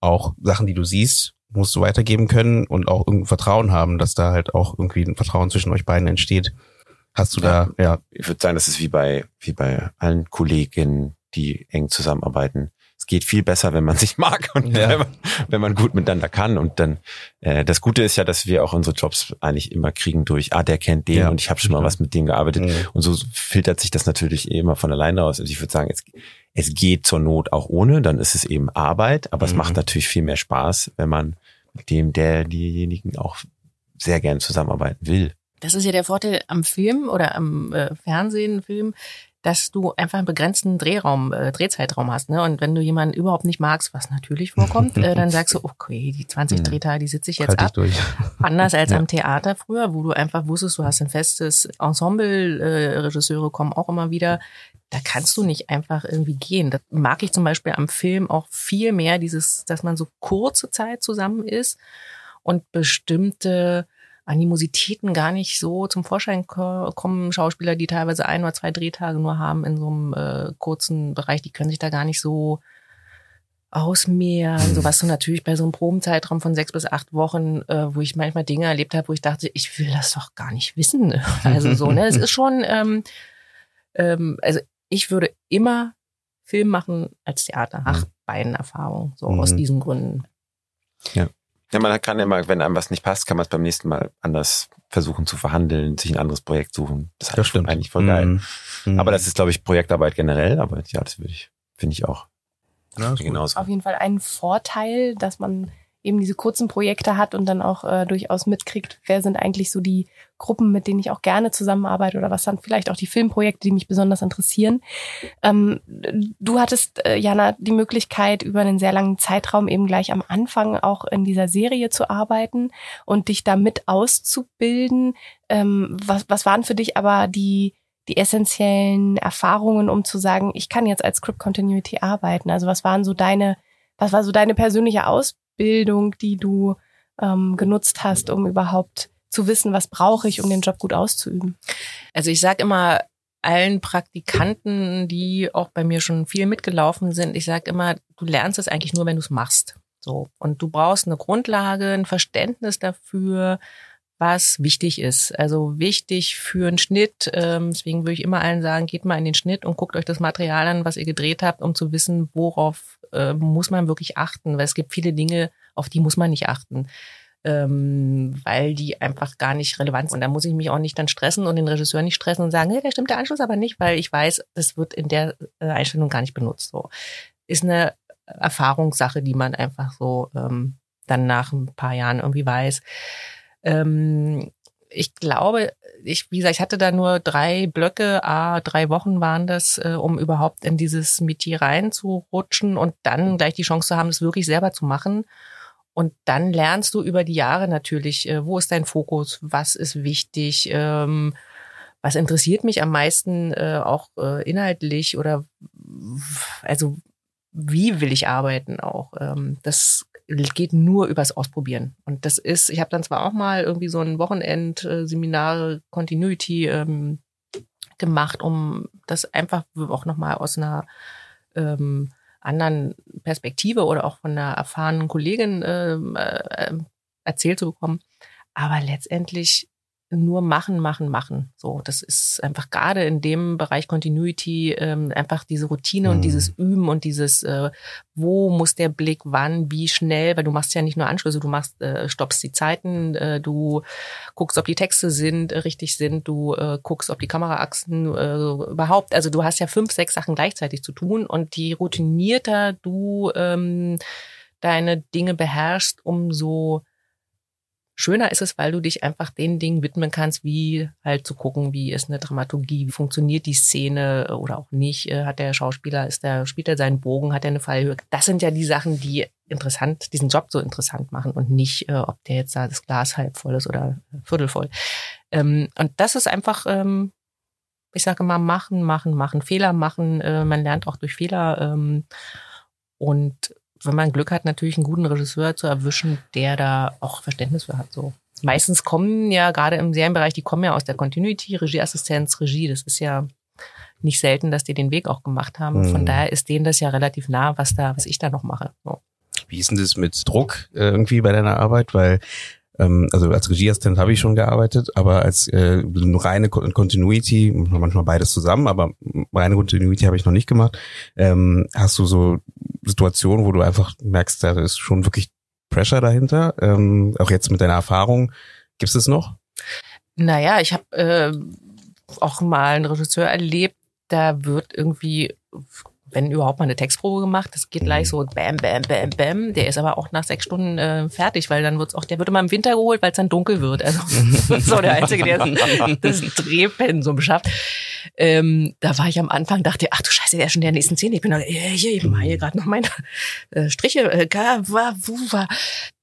auch Sachen, die du siehst, musst du weitergeben können und auch irgendein Vertrauen haben, dass da halt auch irgendwie ein Vertrauen zwischen euch beiden entsteht. Hast du da, ja, Ich würde sagen, das ist wie bei, wie bei allen Kolleginnen, die eng zusammenarbeiten. Es geht viel besser, wenn man sich mag und Ja. wenn, man, wenn man gut miteinander kann. Und dann, äh, das Gute ist ja, dass wir auch unsere Jobs eigentlich immer kriegen durch, ah, der kennt den Ja. und ich habe schon mal Mhm. was mit dem gearbeitet. Mhm. Und so filtert sich das natürlich eh immer von alleine aus. Also ich würde sagen, es, es geht zur Not auch ohne, dann ist es eben Arbeit, aber es Mhm. macht natürlich viel mehr Spaß, wenn man mit dem, der, diejenigen auch sehr gern zusammenarbeiten will. Das ist ja der Vorteil am Film oder am äh, Fernsehen, Film, dass du einfach einen begrenzten Drehraum, äh, Drehzeitraum hast. Ne? Und wenn du jemanden überhaupt nicht magst, was natürlich vorkommt, äh, dann sagst du, okay, die 20 Mhm. Drehtage, die sitze ich jetzt halt ab. durch. Anders als Ja. am Theater früher, wo du einfach wusstest, du hast ein festes Ensemble, äh, Regisseure kommen auch immer wieder. Da kannst du nicht einfach irgendwie gehen. Das mag ich zum Beispiel am Film auch viel mehr, dieses, dass man so kurze Zeit zusammen ist und bestimmte Animositäten gar nicht so zum Vorschein ko- kommen. Schauspieler, die teilweise ein oder zwei Drehtage nur haben in so einem äh, kurzen Bereich, die können sich da gar nicht so ausmehren, so was du natürlich bei so einem Probenzeitraum von sechs bis acht Wochen, äh, wo ich manchmal Dinge erlebt habe, wo ich dachte, ich will das doch gar nicht wissen. Also so, ne? Es ist schon, ähm, ähm, also ich würde immer Film machen als Theater, nach beiden Erfahrungen, so aus Mhm. diesen Gründen. Ja, man kann immer, wenn einem was nicht passt, kann man es beim nächsten Mal anders versuchen zu verhandeln, sich ein anderes Projekt suchen. Das ist Das stimmt. eigentlich voll geil. Mhm. Mhm. Aber das ist, glaube ich, Projektarbeit generell. Aber ja, das würde ich, finde ich auch ja, genauso. auf jeden Fall ein Vorteil, dass man eben diese kurzen Projekte hat und dann auch äh, durchaus mitkriegt, wer sind eigentlich so die Gruppen, mit denen ich auch gerne zusammenarbeite oder was sind vielleicht auch die Filmprojekte, die mich besonders interessieren. Ähm, du hattest, äh, Jana, die Möglichkeit, über einen sehr langen Zeitraum eben gleich am Anfang auch in dieser Serie zu arbeiten und dich damit auszubilden. Ähm, was, was waren für dich aber die die essentiellen Erfahrungen, um zu sagen, ich kann jetzt als Script Continuity arbeiten? Also was waren so deine, was war so deine persönliche Ausbildung, die du ähm, genutzt hast, um überhaupt zu wissen, was brauche ich, um den Job gut auszuüben? Also ich sage immer allen Praktikanten, die auch bei mir schon viel mitgelaufen sind, ich sage immer, du lernst es eigentlich nur, wenn du es machst. So und du brauchst eine Grundlage, ein Verständnis dafür, was wichtig ist. Also wichtig für einen Schnitt. Ähm, deswegen würde ich immer allen sagen, geht mal in den Schnitt und guckt euch das Material an, was ihr gedreht habt, um zu wissen, worauf äh, muss man wirklich achten. Weil es gibt viele Dinge, auf die muss man nicht achten ähm, weil die einfach gar nicht relevant sind. Und da muss ich mich auch nicht dann stressen und den Regisseur nicht stressen und sagen, hey, da stimmt der Anschluss aber nicht, weil ich weiß, das wird in der äh, Einstellung gar nicht benutzt. So ist eine Erfahrungssache, die man einfach so ähm, dann nach ein paar Jahren irgendwie weiß. Ähm, ich glaube, ich, wie gesagt, ich hatte da nur drei Blöcke, a drei Wochen waren das, äh, um überhaupt in dieses Metier reinzurutschen und dann gleich die Chance zu haben, das wirklich selber zu machen. Und dann lernst du über die Jahre natürlich, äh, wo ist dein Fokus, was ist wichtig, ähm, was interessiert mich am meisten äh, auch äh, inhaltlich oder also wie will ich arbeiten auch. Ähm, das geht nur übers Ausprobieren. Und das ist, ich habe dann zwar auch mal irgendwie so ein Wochenend-Seminar Continuity ähm, gemacht, um das einfach auch nochmal aus einer ähm, anderen Perspektive oder auch von einer erfahrenen Kollegin ähm, äh, erzählt zu bekommen. Aber letztendlich nur machen, machen, machen. So, das ist einfach gerade in dem Bereich Continuity ähm, einfach diese Routine Mhm. und dieses Üben und dieses, äh, wo muss der Blick wann, wie schnell, weil du machst ja nicht nur Anschlüsse, du machst, äh, stoppst die Zeiten, äh, du guckst, ob die Texte sind, äh, richtig sind, du äh, guckst, ob die Kameraachsen äh, überhaupt, also du hast ja fünf, sechs Sachen gleichzeitig zu tun und je routinierter du ähm, deine Dinge beherrschst, umso schöner ist es, weil du dich einfach den Dingen widmen kannst, wie halt zu gucken, wie ist eine Dramaturgie, wie funktioniert die Szene oder auch nicht. Äh, hat der Schauspieler, ist der, spielt er seinen Bogen, hat er eine Fallhöhe? Das sind ja die Sachen, die interessant, diesen Job so interessant machen und nicht, äh, ob der jetzt da das Glas halb voll ist oder viertelvoll. Ähm, und das ist einfach, ähm, ich sage mal, machen, machen, machen, Fehler machen. Äh, man lernt auch durch Fehler. Ähm, und wenn man Glück hat, natürlich einen guten Regisseur zu erwischen, der da auch Verständnis für hat. So. Meistens kommen ja gerade im Serienbereich, die kommen ja aus der Continuity, Regieassistenz, Regie. Das ist ja nicht selten, dass die den Weg auch gemacht haben. Mhm. Von daher ist denen das ja relativ nah, was da, was ich da noch mache. So. Wie ist denn das mit Druck äh, irgendwie bei deiner Arbeit? Weil ähm, also als Regieassistent habe ich schon gearbeitet, aber als äh, reine Continuity, manchmal beides zusammen, aber reine Continuity habe ich noch nicht gemacht. Ähm, hast du so Situationen, wo du einfach merkst, da ist schon wirklich Pressure dahinter? Ähm, auch jetzt mit deiner Erfahrung, gibt es noch? Naja, ich habe äh, auch mal einen Regisseur erlebt, da wird irgendwie wenn überhaupt mal eine Textprobe gemacht. Das geht gleich mhm. so bam, bam, bam, bam. Der ist aber auch nach sechs Stunden äh, fertig, weil dann wird's auch, der wird immer im Winter geholt, weil es dann dunkel wird. Also so der Einzige, der das, Drehpensum schafft. Ähm, da war ich am Anfang, dachte, ach du Scheiße, der ist schon der nächsten Szene. Ich bin noch, äh, hier, ich mache hier gerade noch meine äh, Striche. Äh.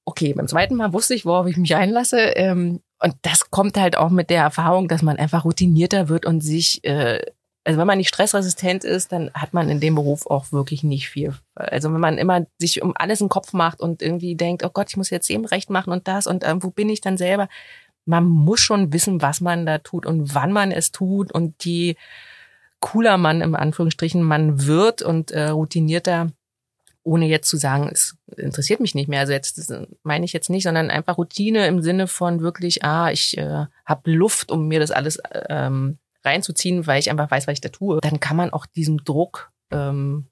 Okay, beim zweiten Mal wusste ich, worauf ich mich einlasse. Ähm, und das kommt halt auch mit der Erfahrung, dass man einfach routinierter wird und sich äh, also wenn man nicht stressresistent ist, dann hat man in dem Beruf auch wirklich nicht viel. Also wenn man immer sich um alles im Kopf macht und irgendwie denkt, oh Gott, ich muss jetzt eben recht machen und das und äh, wo bin ich dann selber? Man muss schon wissen, was man da tut und wann man es tut und je cooler man im Anführungsstrichen man wird und äh, routinierter, ohne jetzt zu sagen, es interessiert mich nicht mehr. Also jetzt das meine ich jetzt nicht, sondern einfach Routine im Sinne von wirklich, ah, ich äh, habe Luft, um mir das alles ähm, reinzuziehen, weil ich einfach weiß, was ich da tue, dann kann man auch diesem Druck ähm,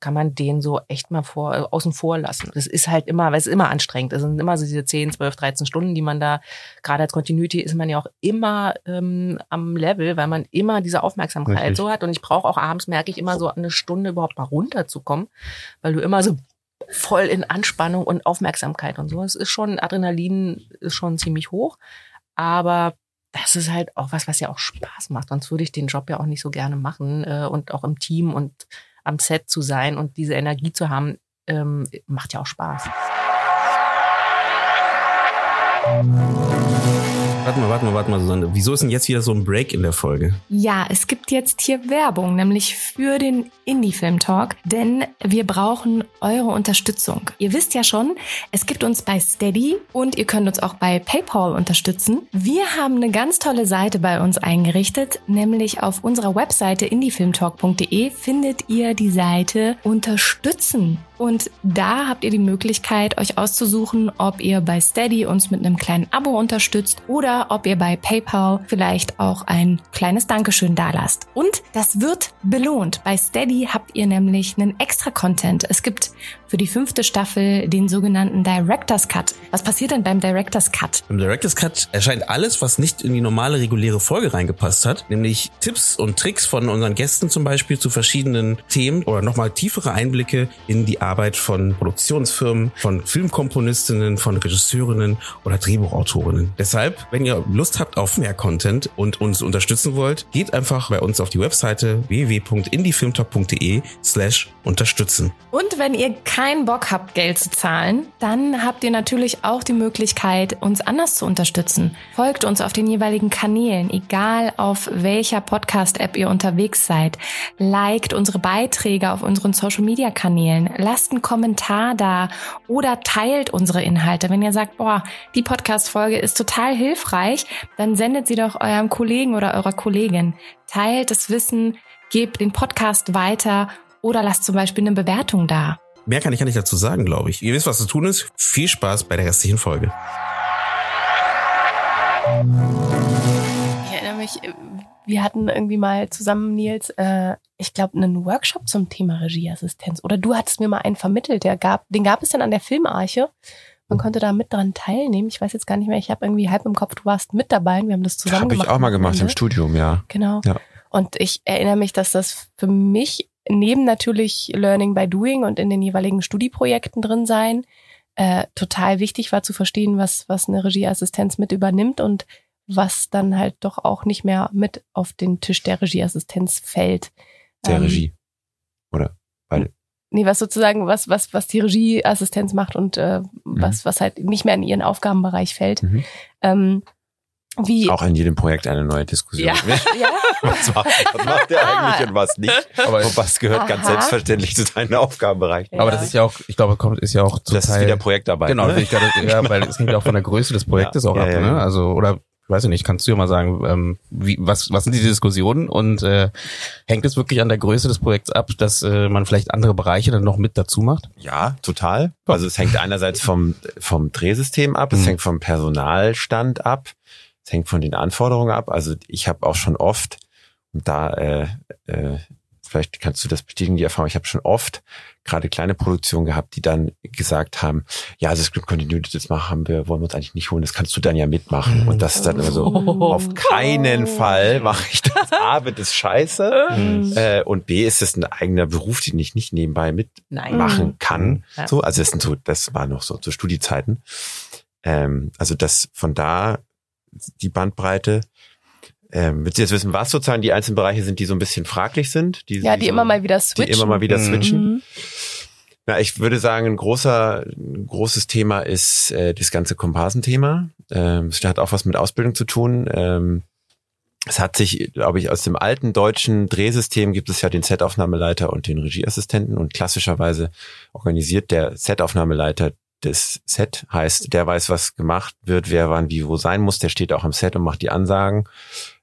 kann man den so echt mal vor, äh, außen vor lassen. Das ist halt immer, weil es ist immer anstrengend. Es sind immer so diese 10, 12, 13 Stunden, die man da, gerade als Continuity ist man ja auch immer ähm, am Level, weil man immer diese Aufmerksamkeit Richtig. so hat. Und ich brauche auch abends, merke ich, immer so eine Stunde überhaupt mal runterzukommen, weil du immer so voll in Anspannung und Aufmerksamkeit und so. Es ist schon, Adrenalin ist schon ziemlich hoch. Aber das ist halt auch was, was ja auch Spaß macht. Sonst würde ich den Job ja auch nicht so gerne machen äh, und auch im Team und am Set zu sein und diese Energie zu haben, ähm, macht ja auch Spaß. Warte mal, warte mal, warte mal, Susanne. Wieso ist denn jetzt wieder so ein Break in der Folge? Ja, es gibt jetzt hier Werbung, nämlich für den Indie-Film Talk, denn wir brauchen eure Unterstützung. Ihr wisst ja schon, es gibt uns bei Steady und ihr könnt uns auch bei PayPal unterstützen. Wir haben eine ganz tolle Seite bei uns eingerichtet, nämlich auf unserer Webseite indiefilmtalk.de findet ihr die Seite Unterstützen. Und da habt ihr die Möglichkeit, euch auszusuchen, ob ihr bei Steady uns mit einem kleinen Abo unterstützt oder ob ihr bei PayPal vielleicht auch ein kleines Dankeschön dalasst. Und das wird belohnt. Bei Steady habt ihr nämlich einen extra Content. Es gibt für die fünfte Staffel den sogenannten Director's Cut. Was passiert denn beim Director's Cut? Im Director's Cut erscheint alles, was nicht in die normale reguläre Folge reingepasst hat, nämlich Tipps und Tricks von unseren Gästen zum Beispiel zu verschiedenen Themen oder nochmal tiefere Einblicke in die Arbeit von Produktionsfirmen, von Filmkomponistinnen, von Regisseurinnen oder Drehbuchautorinnen. Deshalb, wenn ihr Lust habt auf mehr Content und uns unterstützen wollt, geht einfach bei uns auf die Webseite www.indiefilmtalk.de slash unterstützen. Und wenn ihr keinen Bock habt, Geld zu zahlen, dann habt ihr natürlich auch die Möglichkeit, uns anders zu unterstützen. Folgt uns auf den jeweiligen Kanälen, egal auf welcher Podcast-App ihr unterwegs seid. Liked unsere Beiträge auf unseren Social-Media-Kanälen lasst einen Kommentar da oder teilt unsere Inhalte. Wenn ihr sagt, boah, die Podcast-Folge ist total hilfreich, dann sendet sie doch eurem Kollegen oder eurer Kollegin. Teilt das Wissen, gebt den Podcast weiter oder lasst zum Beispiel eine Bewertung da. Mehr kann ich ja nicht dazu sagen, glaube ich. Ihr wisst, was zu tun ist. Viel Spaß bei der restlichen Folge. Ich erinnere mich, wir hatten irgendwie mal zusammen, Nils, äh, ich glaube, einen Workshop zum Thema Regieassistenz. Oder du hattest mir mal einen vermittelt, der gab, den gab es dann an der Filmarche. Man konnte da mit dran teilnehmen. Ich weiß jetzt gar nicht mehr. Ich habe irgendwie halb im Kopf, du warst mit dabei und wir haben das zusammen hab gemacht. Habe ich auch mal gemacht im Studium, ja. Genau. Ja. Und ich erinnere mich, dass das für mich neben natürlich Learning by Doing und in den jeweiligen Studieprojekten drin sein, äh, total wichtig war zu verstehen, was, was eine Regieassistenz mit übernimmt und was dann halt doch auch nicht mehr mit auf den Tisch der Regieassistenz fällt. Der Ähm, Regie. Oder? Weil, Nee, was sozusagen, was, was, was die Regieassistenz macht und äh, was, was halt nicht mehr in ihren Aufgabenbereich fällt. Mhm. Ähm, wie, auch in jedem Projekt eine neue Diskussion. Ja. ja, Was macht, was macht der eigentlich und was nicht? Aber, Und was gehört ganz Aha. selbstverständlich zu deinem Aufgabenbereich? Ja. aber das ist ja auch, ich glaube, kommt, ist ja auch zum Das ist Teil, wieder Projektarbeit. Genau, ne? ich gerade, ja, weil es hängt ja auch von der Größe des Projektes Ja, auch ja, ab, ja, ne? Also, oder weiß ich nicht, kannst du ja mal sagen, ähm, wie, was, was sind die Diskussionen und äh, hängt es wirklich an der Größe des Projekts ab, dass äh, man vielleicht andere Bereiche dann noch mit dazu macht? Ja, total. Also es hängt einerseits vom, vom Drehsystem ab, es Mhm. hängt vom Personalstand ab, es hängt von den Anforderungen ab. Also ich habe auch schon oft, und da äh, äh, vielleicht kannst du das bestätigen, die Erfahrung, ich habe schon oft gerade kleine Produktionen gehabt, die dann gesagt haben, ja, das Script Continuity, das machen wir, wollen wir uns eigentlich nicht holen, das kannst du dann ja mitmachen. Mhm. Und das ist dann immer so, Oh. auf keinen Fall mache ich das. A, wird es scheiße. Mhm. Äh, und B, ist es ein eigener Beruf, den ich nicht nebenbei mitmachen Nein. kann. Ja. So, also das sind so, das war noch so zu Studiezeiten. Ähm, also das von da die Bandbreite. Ähm, willst du jetzt wissen, was sozusagen die einzelnen Bereiche sind, die so ein bisschen fraglich sind? Die, ja, die so, immer mal wieder die switchen. immer mal wieder switchen. Mhm. Ja, ich würde sagen, ein großer, ein großes Thema ist äh, das ganze Komparsenthema. Ähm, es hat auch was mit Ausbildung zu tun. Ähm, es hat sich, glaube ich, aus dem alten deutschen Drehsystem gibt es ja den Setaufnahmeleiter und den Regieassistenten und klassischerweise organisiert der Setaufnahmeleiter das Set, heißt, der weiß, was gemacht wird, wer wann wie wo sein muss, der steht auch am Set und macht die Ansagen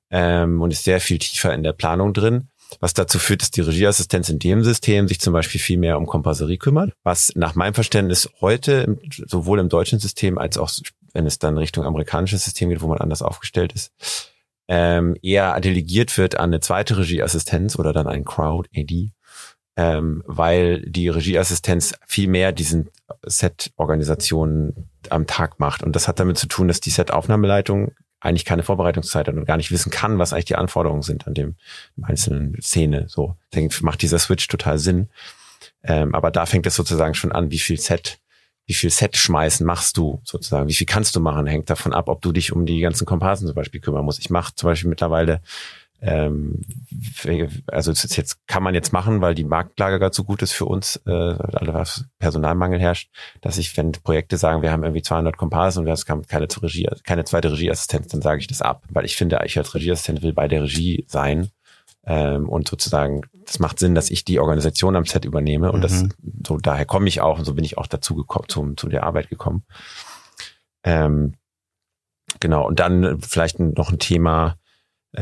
ähm, und ist sehr viel tiefer in der Planung drin. Was dazu führt, dass die Regieassistenz in dem System sich zum Beispiel viel mehr um Komparserie kümmert, was nach meinem Verständnis heute sowohl im deutschen System als auch, wenn es dann Richtung amerikanisches System geht, wo man anders aufgestellt ist, ähm, eher delegiert wird an eine zweite Regieassistenz oder dann ein Crowd-AD, ähm, weil die Regieassistenz viel mehr diesen Set-Organisationen am Tag macht. Und das hat damit zu tun, dass die Set-Aufnahmeleitung eigentlich keine Vorbereitungszeit hat und gar nicht wissen kann, was eigentlich die Anforderungen sind an dem einzelnen Szene. So, deswegen macht dieser Switch total Sinn. Ähm, aber da fängt es sozusagen schon an, wie viel Set, wie viel Set schmeißen machst du sozusagen, wie viel kannst du machen, hängt davon ab, ob du dich um die ganzen Komparsen zum Beispiel kümmern musst. Ich mache zum Beispiel mittlerweile ähm, also es ist jetzt kann man jetzt machen, weil die Marktlage gerade so gut ist für uns, äh, alle was Personalmangel herrscht, dass ich, wenn Projekte sagen, wir haben irgendwie 200 Komparsen und wir haben keine, Regie, keine zweite Regieassistenz, dann sage ich das ab, weil ich finde, ich als Regieassistent will bei der Regie sein ähm, und sozusagen, das macht Sinn, dass ich die Organisation am Set übernehme und das Mhm. so daher komme ich auch und so bin ich auch dazu gekommen, zum, zu der Arbeit gekommen. Ähm, genau und dann vielleicht noch ein Thema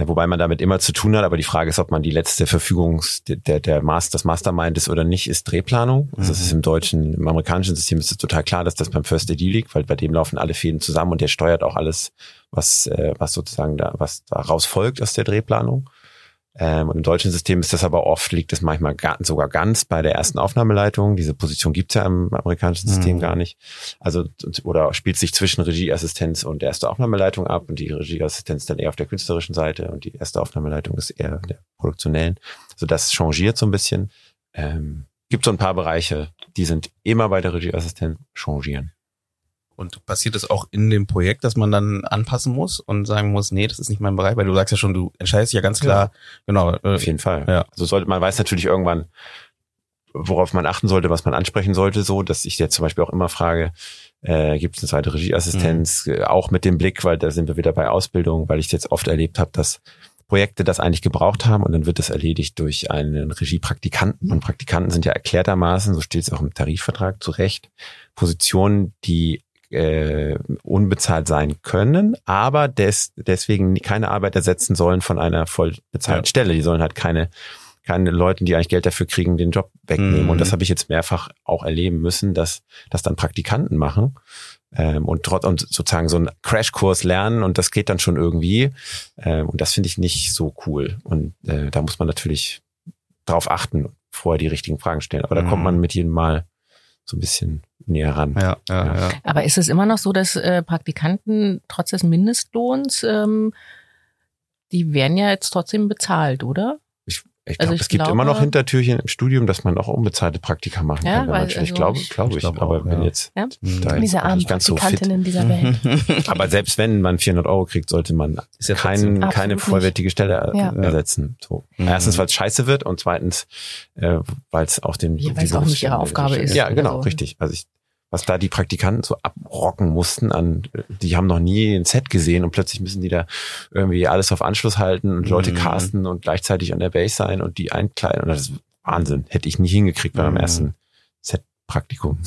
wobei man damit immer zu tun hat, aber die Frage ist, ob man die letzte Verfügungs, der, der, der Master, das Mastermind ist oder nicht, ist Drehplanung. Also das Mhm. ist im deutschen, im amerikanischen System ist es total klar, dass das beim First AD liegt, weil bei dem laufen alle Fäden zusammen und der steuert auch alles, was, äh, was sozusagen da, was daraus folgt aus der Drehplanung. Ähm, und im deutschen System ist das aber oft, liegt es manchmal ga, sogar ganz bei der ersten Aufnahmeleitung. Diese Position gibt's ja im amerikanischen System Mhm. gar nicht. Also, oder spielt sich zwischen Regieassistenz und erste Aufnahmeleitung ab und die Regieassistenz dann eher auf der künstlerischen Seite und die erste Aufnahmeleitung ist eher der produktionellen. Also das changiert so ein bisschen. Ähm, gibt so ein paar Bereiche, die sind immer bei der Regieassistenz changieren. Und passiert es auch in dem Projekt, dass man dann anpassen muss und sagen muss, nee, das ist nicht mein Bereich, weil du sagst ja schon, du entscheidest ja ganz klar, genau, äh, Auf jeden Fall. Ja. Also sollte man weiß natürlich irgendwann, worauf man achten sollte, was man ansprechen sollte, so, dass ich jetzt zum Beispiel auch immer frage, äh, gibt es eine zweite Regieassistenz, äh, auch mit dem Blick, weil da sind wir wieder bei Ausbildung, weil ich jetzt oft erlebt habe, dass Projekte das eigentlich gebraucht haben und dann wird das erledigt durch einen Regiepraktikanten. Und Praktikanten sind ja erklärtermaßen, so steht es auch im Tarifvertrag zu Recht, Positionen, die äh, unbezahlt sein können, aber des, deswegen keine Arbeit ersetzen sollen von einer voll bezahlten Ja. Stelle. Die sollen halt keine keine Leuten, die eigentlich Geld dafür kriegen, den Job wegnehmen. Mhm. Und das habe ich jetzt mehrfach auch erleben müssen, dass das dann Praktikanten machen ähm, und trotz und sozusagen so einen Crashkurs lernen und das geht dann schon irgendwie. Ähm, und das finde ich nicht so cool. Und äh, da muss man natürlich drauf achten, vorher die richtigen Fragen stellen. Aber da Mhm. kommt man mit jedem Mal so ein bisschen näher ran. ja, ja, Ja. ja. Aber ist es immer noch so, dass äh, Praktikanten trotz des Mindestlohns, ähm, die werden ja jetzt trotzdem bezahlt, oder? Ich Also glaube, ich es gibt glaube- immer noch Hintertürchen im Studium, dass man auch unbezahlte Praktika machen Ja, kann. wenn weil- schon- ich also glaube, ich- glaube ich ich. glaube aber auch, bin ja. jetzt Ja. da Diese armen nicht ganz so fit. Dieser Welt. Aber selbst wenn man 400 Euro kriegt, sollte man Ist ja kein, keine nicht. vollwertige Stelle er- Ja. ersetzen. So. Mhm. Erstens, weil es scheiße wird und zweitens, äh, weil es auch den Ja, weil es auch nicht ihre Aufgabe ist. Ja, genau, Also- richtig. Also ich, was da die Praktikanten so abrocken mussten an, die haben noch nie ein Set gesehen und plötzlich müssen die da irgendwie alles auf Anschluss halten und Leute Mhm. casten und gleichzeitig an der Base sein und die einkleiden. Und das ist Wahnsinn. Hätte ich nicht hingekriegt bei meinem Mhm. ersten Set-Praktikum.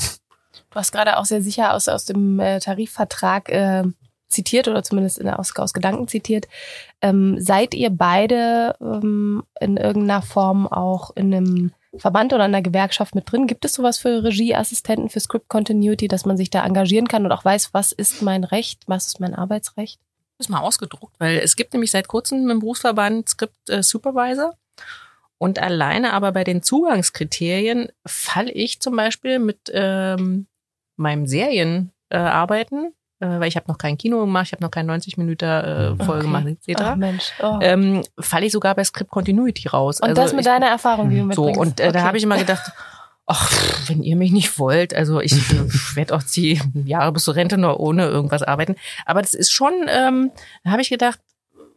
Du hast gerade auch sehr sicher aus, aus dem äh, Tarifvertrag äh, zitiert oder zumindest in, aus, aus Gedanken zitiert. Ähm, seid ihr beide ähm, in irgendeiner Form auch in einem Verband oder in einer Gewerkschaft mit drin? Gibt es sowas für Regieassistenten, für Script Continuity, dass man sich da engagieren kann und auch weiß, was ist mein Recht, was ist mein Arbeitsrecht? ist mal ausgedruckt, weil es gibt nämlich seit kurzem im Berufsverband Script äh, Supervisor. Und alleine aber bei den Zugangskriterien falle ich zum Beispiel mit ähm, meinem Serienarbeiten, Arbeiten, äh, weil ich habe noch kein Kino gemacht, ich habe noch kein 90 Minuten äh, Folge Okay. gemacht, etc. Ach Mensch. Oh. Ähm, falle ich sogar bei Script Continuity raus. und Also das mit ich, deiner Erfahrung, die du so mitbringst. und äh, da Okay. habe ich immer gedacht, ach, wenn ihr mich nicht wollt, also ich äh, werde auch die Jahre bis zur Rente nur ohne irgendwas arbeiten. Aber das ist schon, ähm, da habe ich gedacht,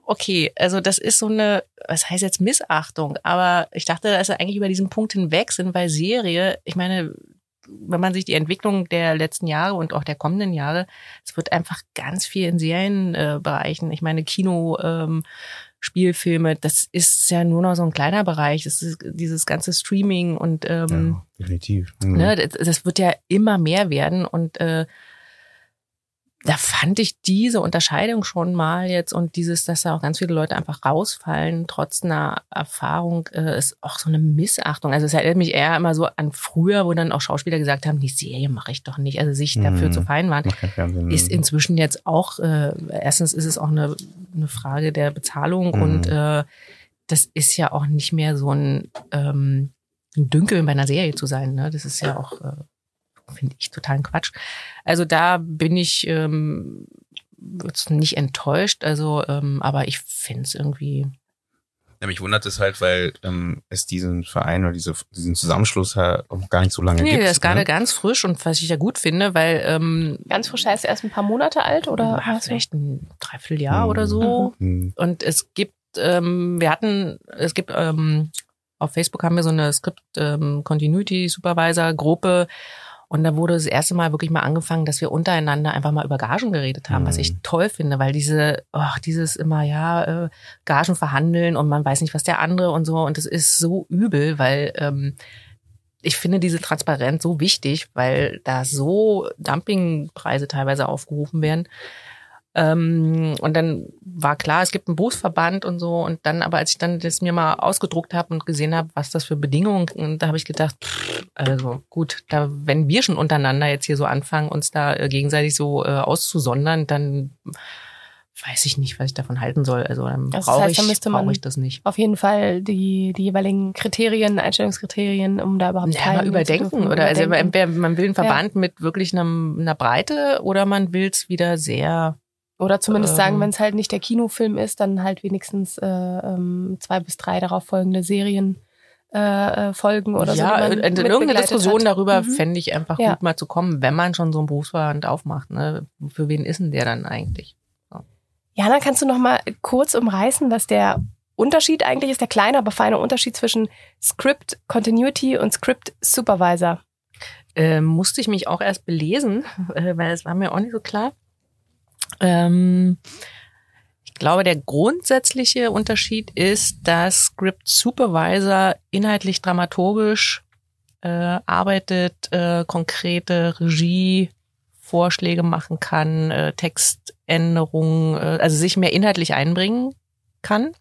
okay, also das ist so eine, was heißt jetzt Missachtung? Aber ich dachte, dass wir eigentlich über diesen Punkt hinweg sind, weil Serie, ich meine, wenn man sich die Entwicklung der letzten Jahre und auch der kommenden Jahre, es wird einfach ganz viel in Serienbereichen. Äh, ich meine, Kino, ähm, Spielfilme, das ist ja nur noch so ein kleiner Bereich. Das ist dieses ganze Streaming und ähm, ja, definitiv. Mhm. Ne, das, das wird ja immer mehr werden und äh, da fand ich diese Unterscheidung schon mal jetzt und dieses, dass da auch ganz viele Leute einfach rausfallen, trotz einer Erfahrung, äh, ist auch so eine Missachtung. Also es erinnert mich eher immer so an früher, wo dann auch Schauspieler gesagt haben, die Serie mache ich doch nicht, also sich dafür Mhm. zu fein waren. Ist inzwischen jetzt auch, äh, erstens ist es auch eine, eine Frage der Bezahlung Mhm. und äh, das ist ja auch nicht mehr so ein, ähm, ein Dünkel bei einer Serie zu sein. Ne? Das ist ja auch, äh, finde ich, totalen Quatsch. Also da bin ich ähm, jetzt nicht enttäuscht, also, ähm, aber ich finde es irgendwie. Ja, mich wundert es halt, weil ähm, es diesen Verein oder diese, diesen Zusammenschluss halt auch gar nicht so lange Nee, gibt. der ist gerade ne? ganz frisch und was ich ja gut finde, weil ähm, Ganz frisch heißt erst ein paar Monate alt oder? ah, hast du- vielleicht ein Dreivierteljahr Mhm. oder so. Mhm. Und es gibt, ähm, wir hatten, es gibt, ähm, auf Facebook haben wir so eine Script ähm, Continuity Supervisor Gruppe und da wurde das erste Mal wirklich mal angefangen, dass wir untereinander einfach mal über Gagen geredet haben, was ich Mhm. toll finde, weil diese, oh, dieses immer, ja, äh, Gagen verhandeln und man weiß nicht, was der andere und so und das ist so übel, weil ähm, ich finde diese Transparenz so wichtig, weil da so Dumpingpreise teilweise aufgerufen werden. Ähm, und dann war klar, es gibt einen Berufsverband und so. Und dann, aber als ich dann das mir mal ausgedruckt habe und gesehen habe, was das für Bedingungen, da habe ich gedacht, pff, also gut, da, wenn wir schon untereinander jetzt hier so anfangen, uns da äh, gegenseitig so äh, auszusondern, dann weiß ich nicht, was ich davon halten soll. Also dann Das brauche heißt, ich, da müsste man- brauche ich das nicht. Auf jeden Fall die, die jeweiligen Kriterien, Einstellungskriterien, um da überhaupt Ja, mal überdenken. dürfen, Oder also überdenken. entweder man will einen Verband mit wirklich einem, einer Breite oder man will es wieder sehr Oder zumindest sagen, Ähm, wenn es halt nicht der Kinofilm ist, dann halt wenigstens äh, ähm, zwei bis drei darauf folgende Serien äh, äh, folgen oder so. ja, in, in irgendeine Diskussion hat. darüber Mhm. fände ich einfach Ja. gut mal zu kommen, wenn man schon so einen Berufsverband aufmacht. Ne? Für wen ist denn der dann eigentlich? Jana, kannst du noch mal kurz umreißen, was der Unterschied eigentlich ist, der kleine, aber feine Unterschied zwischen Script Continuity und Script Supervisor? Ähm, musste ich mich auch erst belesen, äh, weil es war mir auch nicht so klar. Ähm, ich glaube, der grundsätzliche Unterschied ist, dass Script Supervisor inhaltlich dramaturgisch äh, arbeitet, äh, konkrete Regievorschläge machen kann, äh, Textänderungen, äh, also sich mehr inhaltlich einbringen kann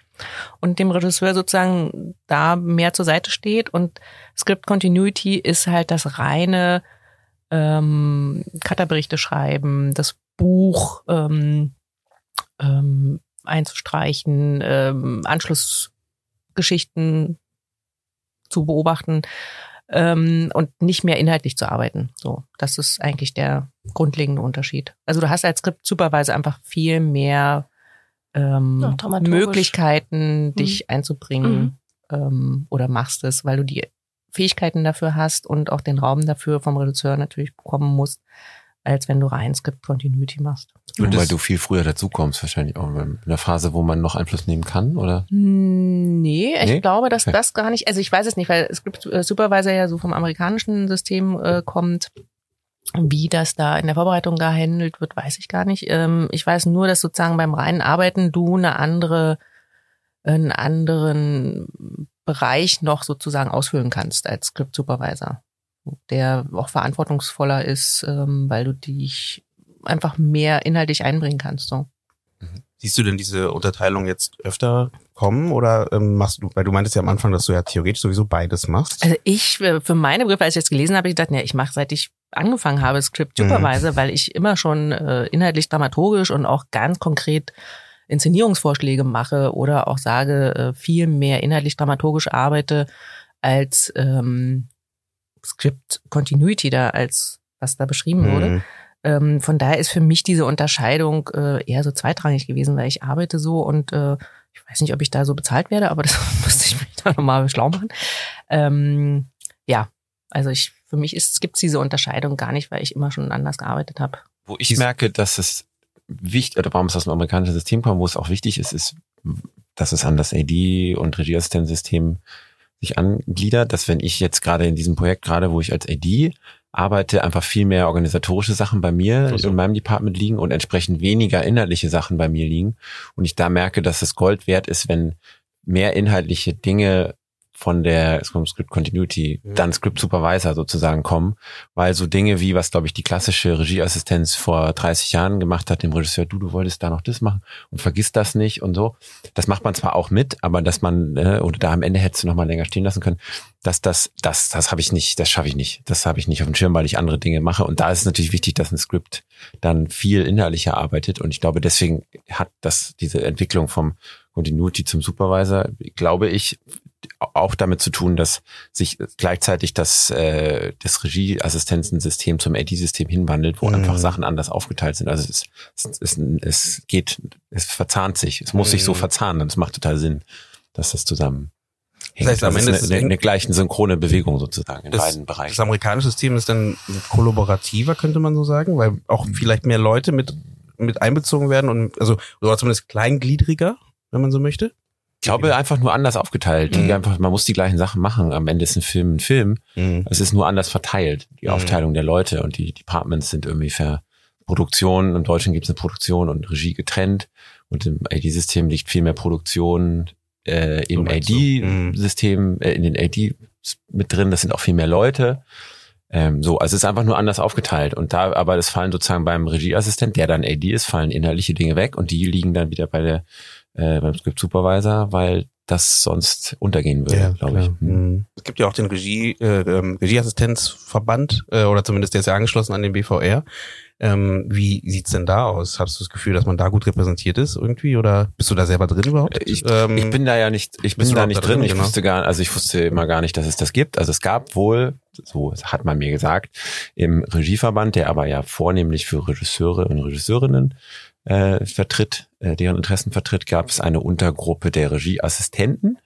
und dem Regisseur sozusagen da mehr zur Seite steht. Und Script Continuity ist halt das reine ähm, Cutterberichte schreiben, das Buch ähm, ähm, einzustreichen, ähm, Anschlussgeschichten zu beobachten ähm, und nicht mehr inhaltlich zu arbeiten. So, das ist eigentlich der grundlegende Unterschied. Also du hast als Skript-Supervisor einfach viel mehr ähm, Ja. Möglichkeiten, dich einzubringen. Mhm. ähm, oder machst es, weil du die Fähigkeiten dafür hast und auch den Raum dafür vom Redakteur natürlich bekommen musst, als wenn du rein Script Continuity machst. Und weil du viel früher dazukommst, wahrscheinlich auch in einer Phase, wo man noch Einfluss nehmen kann, oder? Hm, Nee, ich Nee? glaube, dass Okay. das gar nicht, also ich weiß es nicht, weil Script äh, Supervisor ja so vom amerikanischen System äh, kommt. Wie das da in der Vorbereitung gehandelt wird, weiß ich gar nicht. Ähm, ich weiß nur, dass sozusagen beim reinen Arbeiten du eine andere, einen anderen Bereich noch sozusagen ausfüllen kannst als Script Supervisor, der auch verantwortungsvoller ist, ähm, weil du dich einfach mehr inhaltlich einbringen kannst. So. Siehst du denn diese Unterteilung jetzt öfter kommen oder ähm, machst du, weil du meintest ja am Anfang, dass du ja theoretisch sowieso beides machst. Also ich, äh, für meine Begriffe, als ich jetzt gelesen habe, ich gedacht, ja, ich mache, seit ich angefangen habe, Script Mhm. Supervisor, weil ich immer schon äh, inhaltlich dramaturgisch und auch ganz konkret Inszenierungsvorschläge mache oder auch sage, äh, viel mehr inhaltlich dramaturgisch arbeite als ähm, Script Continuity da, als was da beschrieben wurde. Mhm. Ähm, von daher ist für mich diese Unterscheidung äh, eher so zweitrangig gewesen, weil ich arbeite so und äh, ich weiß nicht, ob ich da so bezahlt werde, aber das müsste ich mich da nochmal schlau machen. Ähm, ja, also ich für mich ist, gibt's diese Unterscheidung gar nicht, weil ich immer schon anders gearbeitet habe. Wo ich Dies- merke, dass es wichtig, oder warum es aus dem amerikanischen System kommt, wo es auch wichtig ist, ist, dass es an das AD und Regieassistenzsystem sich angliedert, dass wenn ich jetzt gerade in diesem Projekt, gerade wo ich als AD arbeite, einfach viel mehr organisatorische Sachen bei mir Ach so. in meinem Department liegen und entsprechend weniger inhaltliche Sachen bei mir liegen. Und ich da merke, dass es Gold wert ist, wenn mehr inhaltliche Dinge von der kommt Script Continuity, Mhm. dann Script Supervisor sozusagen kommen, weil so Dinge wie, was glaube ich die klassische Regieassistenz vor 30 Jahren gemacht hat, dem Regisseur, du, du wolltest da noch das machen und vergiss das nicht und so. Das macht man zwar auch mit, aber dass man, äh, oder da am Ende hättest du noch mal länger stehen lassen können, dass das, das, das habe ich nicht, das schaffe ich nicht. Das habe ich nicht auf dem Schirm, weil ich andere Dinge mache. Und da ist es natürlich wichtig, dass ein Skript dann viel inhaltlicher arbeitet. Und ich glaube, deswegen hat das diese Entwicklung vom Continuity zum Supervisor, glaube ich, auch damit zu tun, dass sich gleichzeitig das, äh, das Regieassistenzensystem zum AD-System hinwandelt, wo Mhm. einfach Sachen anders aufgeteilt sind. Also es, es, es, es geht, es verzahnt sich. Es muss sich so Mhm. verzahnen und es macht total Sinn, dass das zusammen Das heißt, am Ende ist es eine, eine, eine gleiche synchrone Bewegung sozusagen in Das- beiden Das Bereichen. amerikanische System ist dann kollaborativer, könnte man so sagen, weil auch vielleicht mehr Leute mit, mit einbezogen werden und, also, oder zumindest kleingliedriger, wenn man so möchte. Ich glaube einfach nur anders aufgeteilt. Mhm. einfach, man muss die gleichen Sachen machen. Am Ende ist ein Film ein Film. Es ist nur anders verteilt, die Mhm. Aufteilung der Leute und die Departments sind irgendwie ver Produktion. Im Deutschen gibt es eine Produktion und Regie getrennt und im AD-System liegt viel mehr Produktion äh, im So du? Mhm. AD-System, äh, in den AD mit drin. Das sind auch viel mehr Leute. Ähm, so, also es ist einfach nur anders aufgeteilt. Und da, aber es fallen sozusagen beim Regieassistent, der dann AD ist, fallen inhaltliche Dinge weg und die liegen dann wieder bei der äh, beim Script Supervisor, weil das sonst untergehen würde, glaube ich. Hm. Mhm. Es gibt ja auch den Regie, äh, ähm, Regieassistenzverband, äh, oder zumindest der ist ja angeschlossen an den BVR. Ähm, wie sieht's denn da aus? Hast du das Gefühl, dass man da gut repräsentiert ist irgendwie oder bist du da selber drin überhaupt? Ich, ähm, ich bin da ja nicht, ich bin da nicht da drin. drin, Ich genau? wusste gar, also ich wusste immer gar nicht, dass es das gibt. Also es gab wohl, so hat man mir gesagt, im Regieverband, der aber ja vornehmlich für Regisseure und Regisseurinnen äh, vertritt, äh, deren Interessen vertritt, gab es eine Untergruppe der Regieassistenten.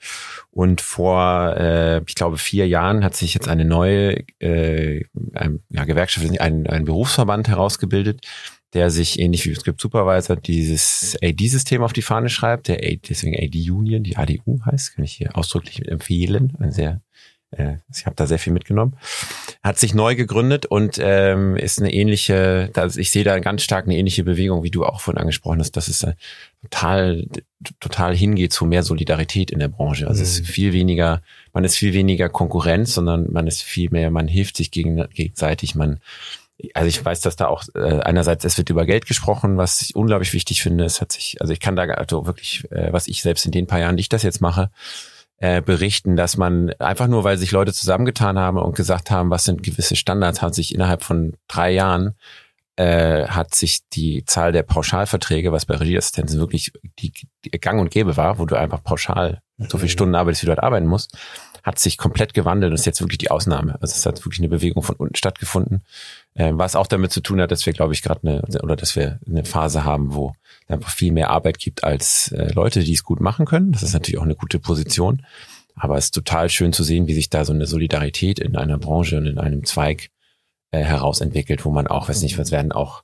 Und vor, äh, ich glaube, vier Jahren hat sich jetzt eine neue äh, ein, ja, Gewerkschaft, ein, ein Berufsverband herausgebildet, der sich ähnlich wie Script Supervisor dieses AD-System auf die Fahne schreibt, der AD, deswegen AD Union, die ADU heißt, kann ich hier ausdrücklich empfehlen. Ein sehr, äh, ich habe da sehr viel mitgenommen. Hat sich neu gegründet und ähm, ist eine ähnliche, da, ich sehe da ganz stark eine ähnliche Bewegung, wie du auch vorhin angesprochen hast, dass es total, total hingeht zu mehr Solidarität in der Branche. Also es ist Mhm. viel weniger, man ist viel weniger Konkurrenz, sondern man ist viel mehr, man hilft sich gegen, gegenseitig, man also ich weiß, dass da auch äh, einerseits es wird über Geld gesprochen, was ich unglaublich wichtig finde. Es hat sich, also ich kann da also wirklich, äh, was ich selbst in den paar Jahren, die ich das jetzt mache, äh, berichten, dass man einfach nur, weil sich Leute zusammengetan haben und gesagt haben, was sind gewisse Standards, hat sich innerhalb von drei Jahren äh, hat sich die Zahl der Pauschalverträge, was bei Regieassistenzen wirklich die, die Gang und Gäbe war, wo du einfach pauschal so viele Mhm. Stunden arbeitest, wie du dort arbeiten musst, hat sich komplett gewandelt und ist jetzt wirklich die Ausnahme. Also es hat wirklich eine Bewegung von unten stattgefunden, was auch damit zu tun hat, dass wir, glaube ich, gerade eine oder dass wir eine Phase haben, wo es einfach viel mehr Arbeit gibt als äh, Leute, die es gut machen können. Das ist natürlich auch eine gute Position. Aber es ist total schön zu sehen, wie sich da so eine Solidarität in einer Branche und in einem Zweig äh, herausentwickelt, wo man auch, weiß nicht, was werden auch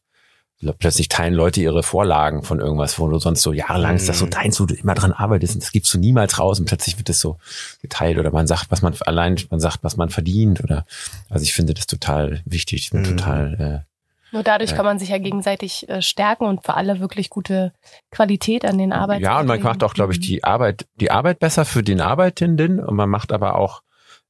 plötzlich teilen Leute ihre Vorlagen von irgendwas, wo du sonst so jahrelang ist das so mhm. deins, wo du immer dran arbeitest und das gibst du niemals raus und plötzlich wird das so geteilt oder man sagt, was man allein, man sagt, was man verdient oder also ich finde das total wichtig, ich bin mhm. total äh, nur dadurch kann man sich ja gegenseitig äh, stärken und für alle wirklich gute Qualität an den Arbeiten. Ja, und man macht auch, glaube ich, die Arbeit, die Arbeit besser für den Arbeitenden und man macht aber auch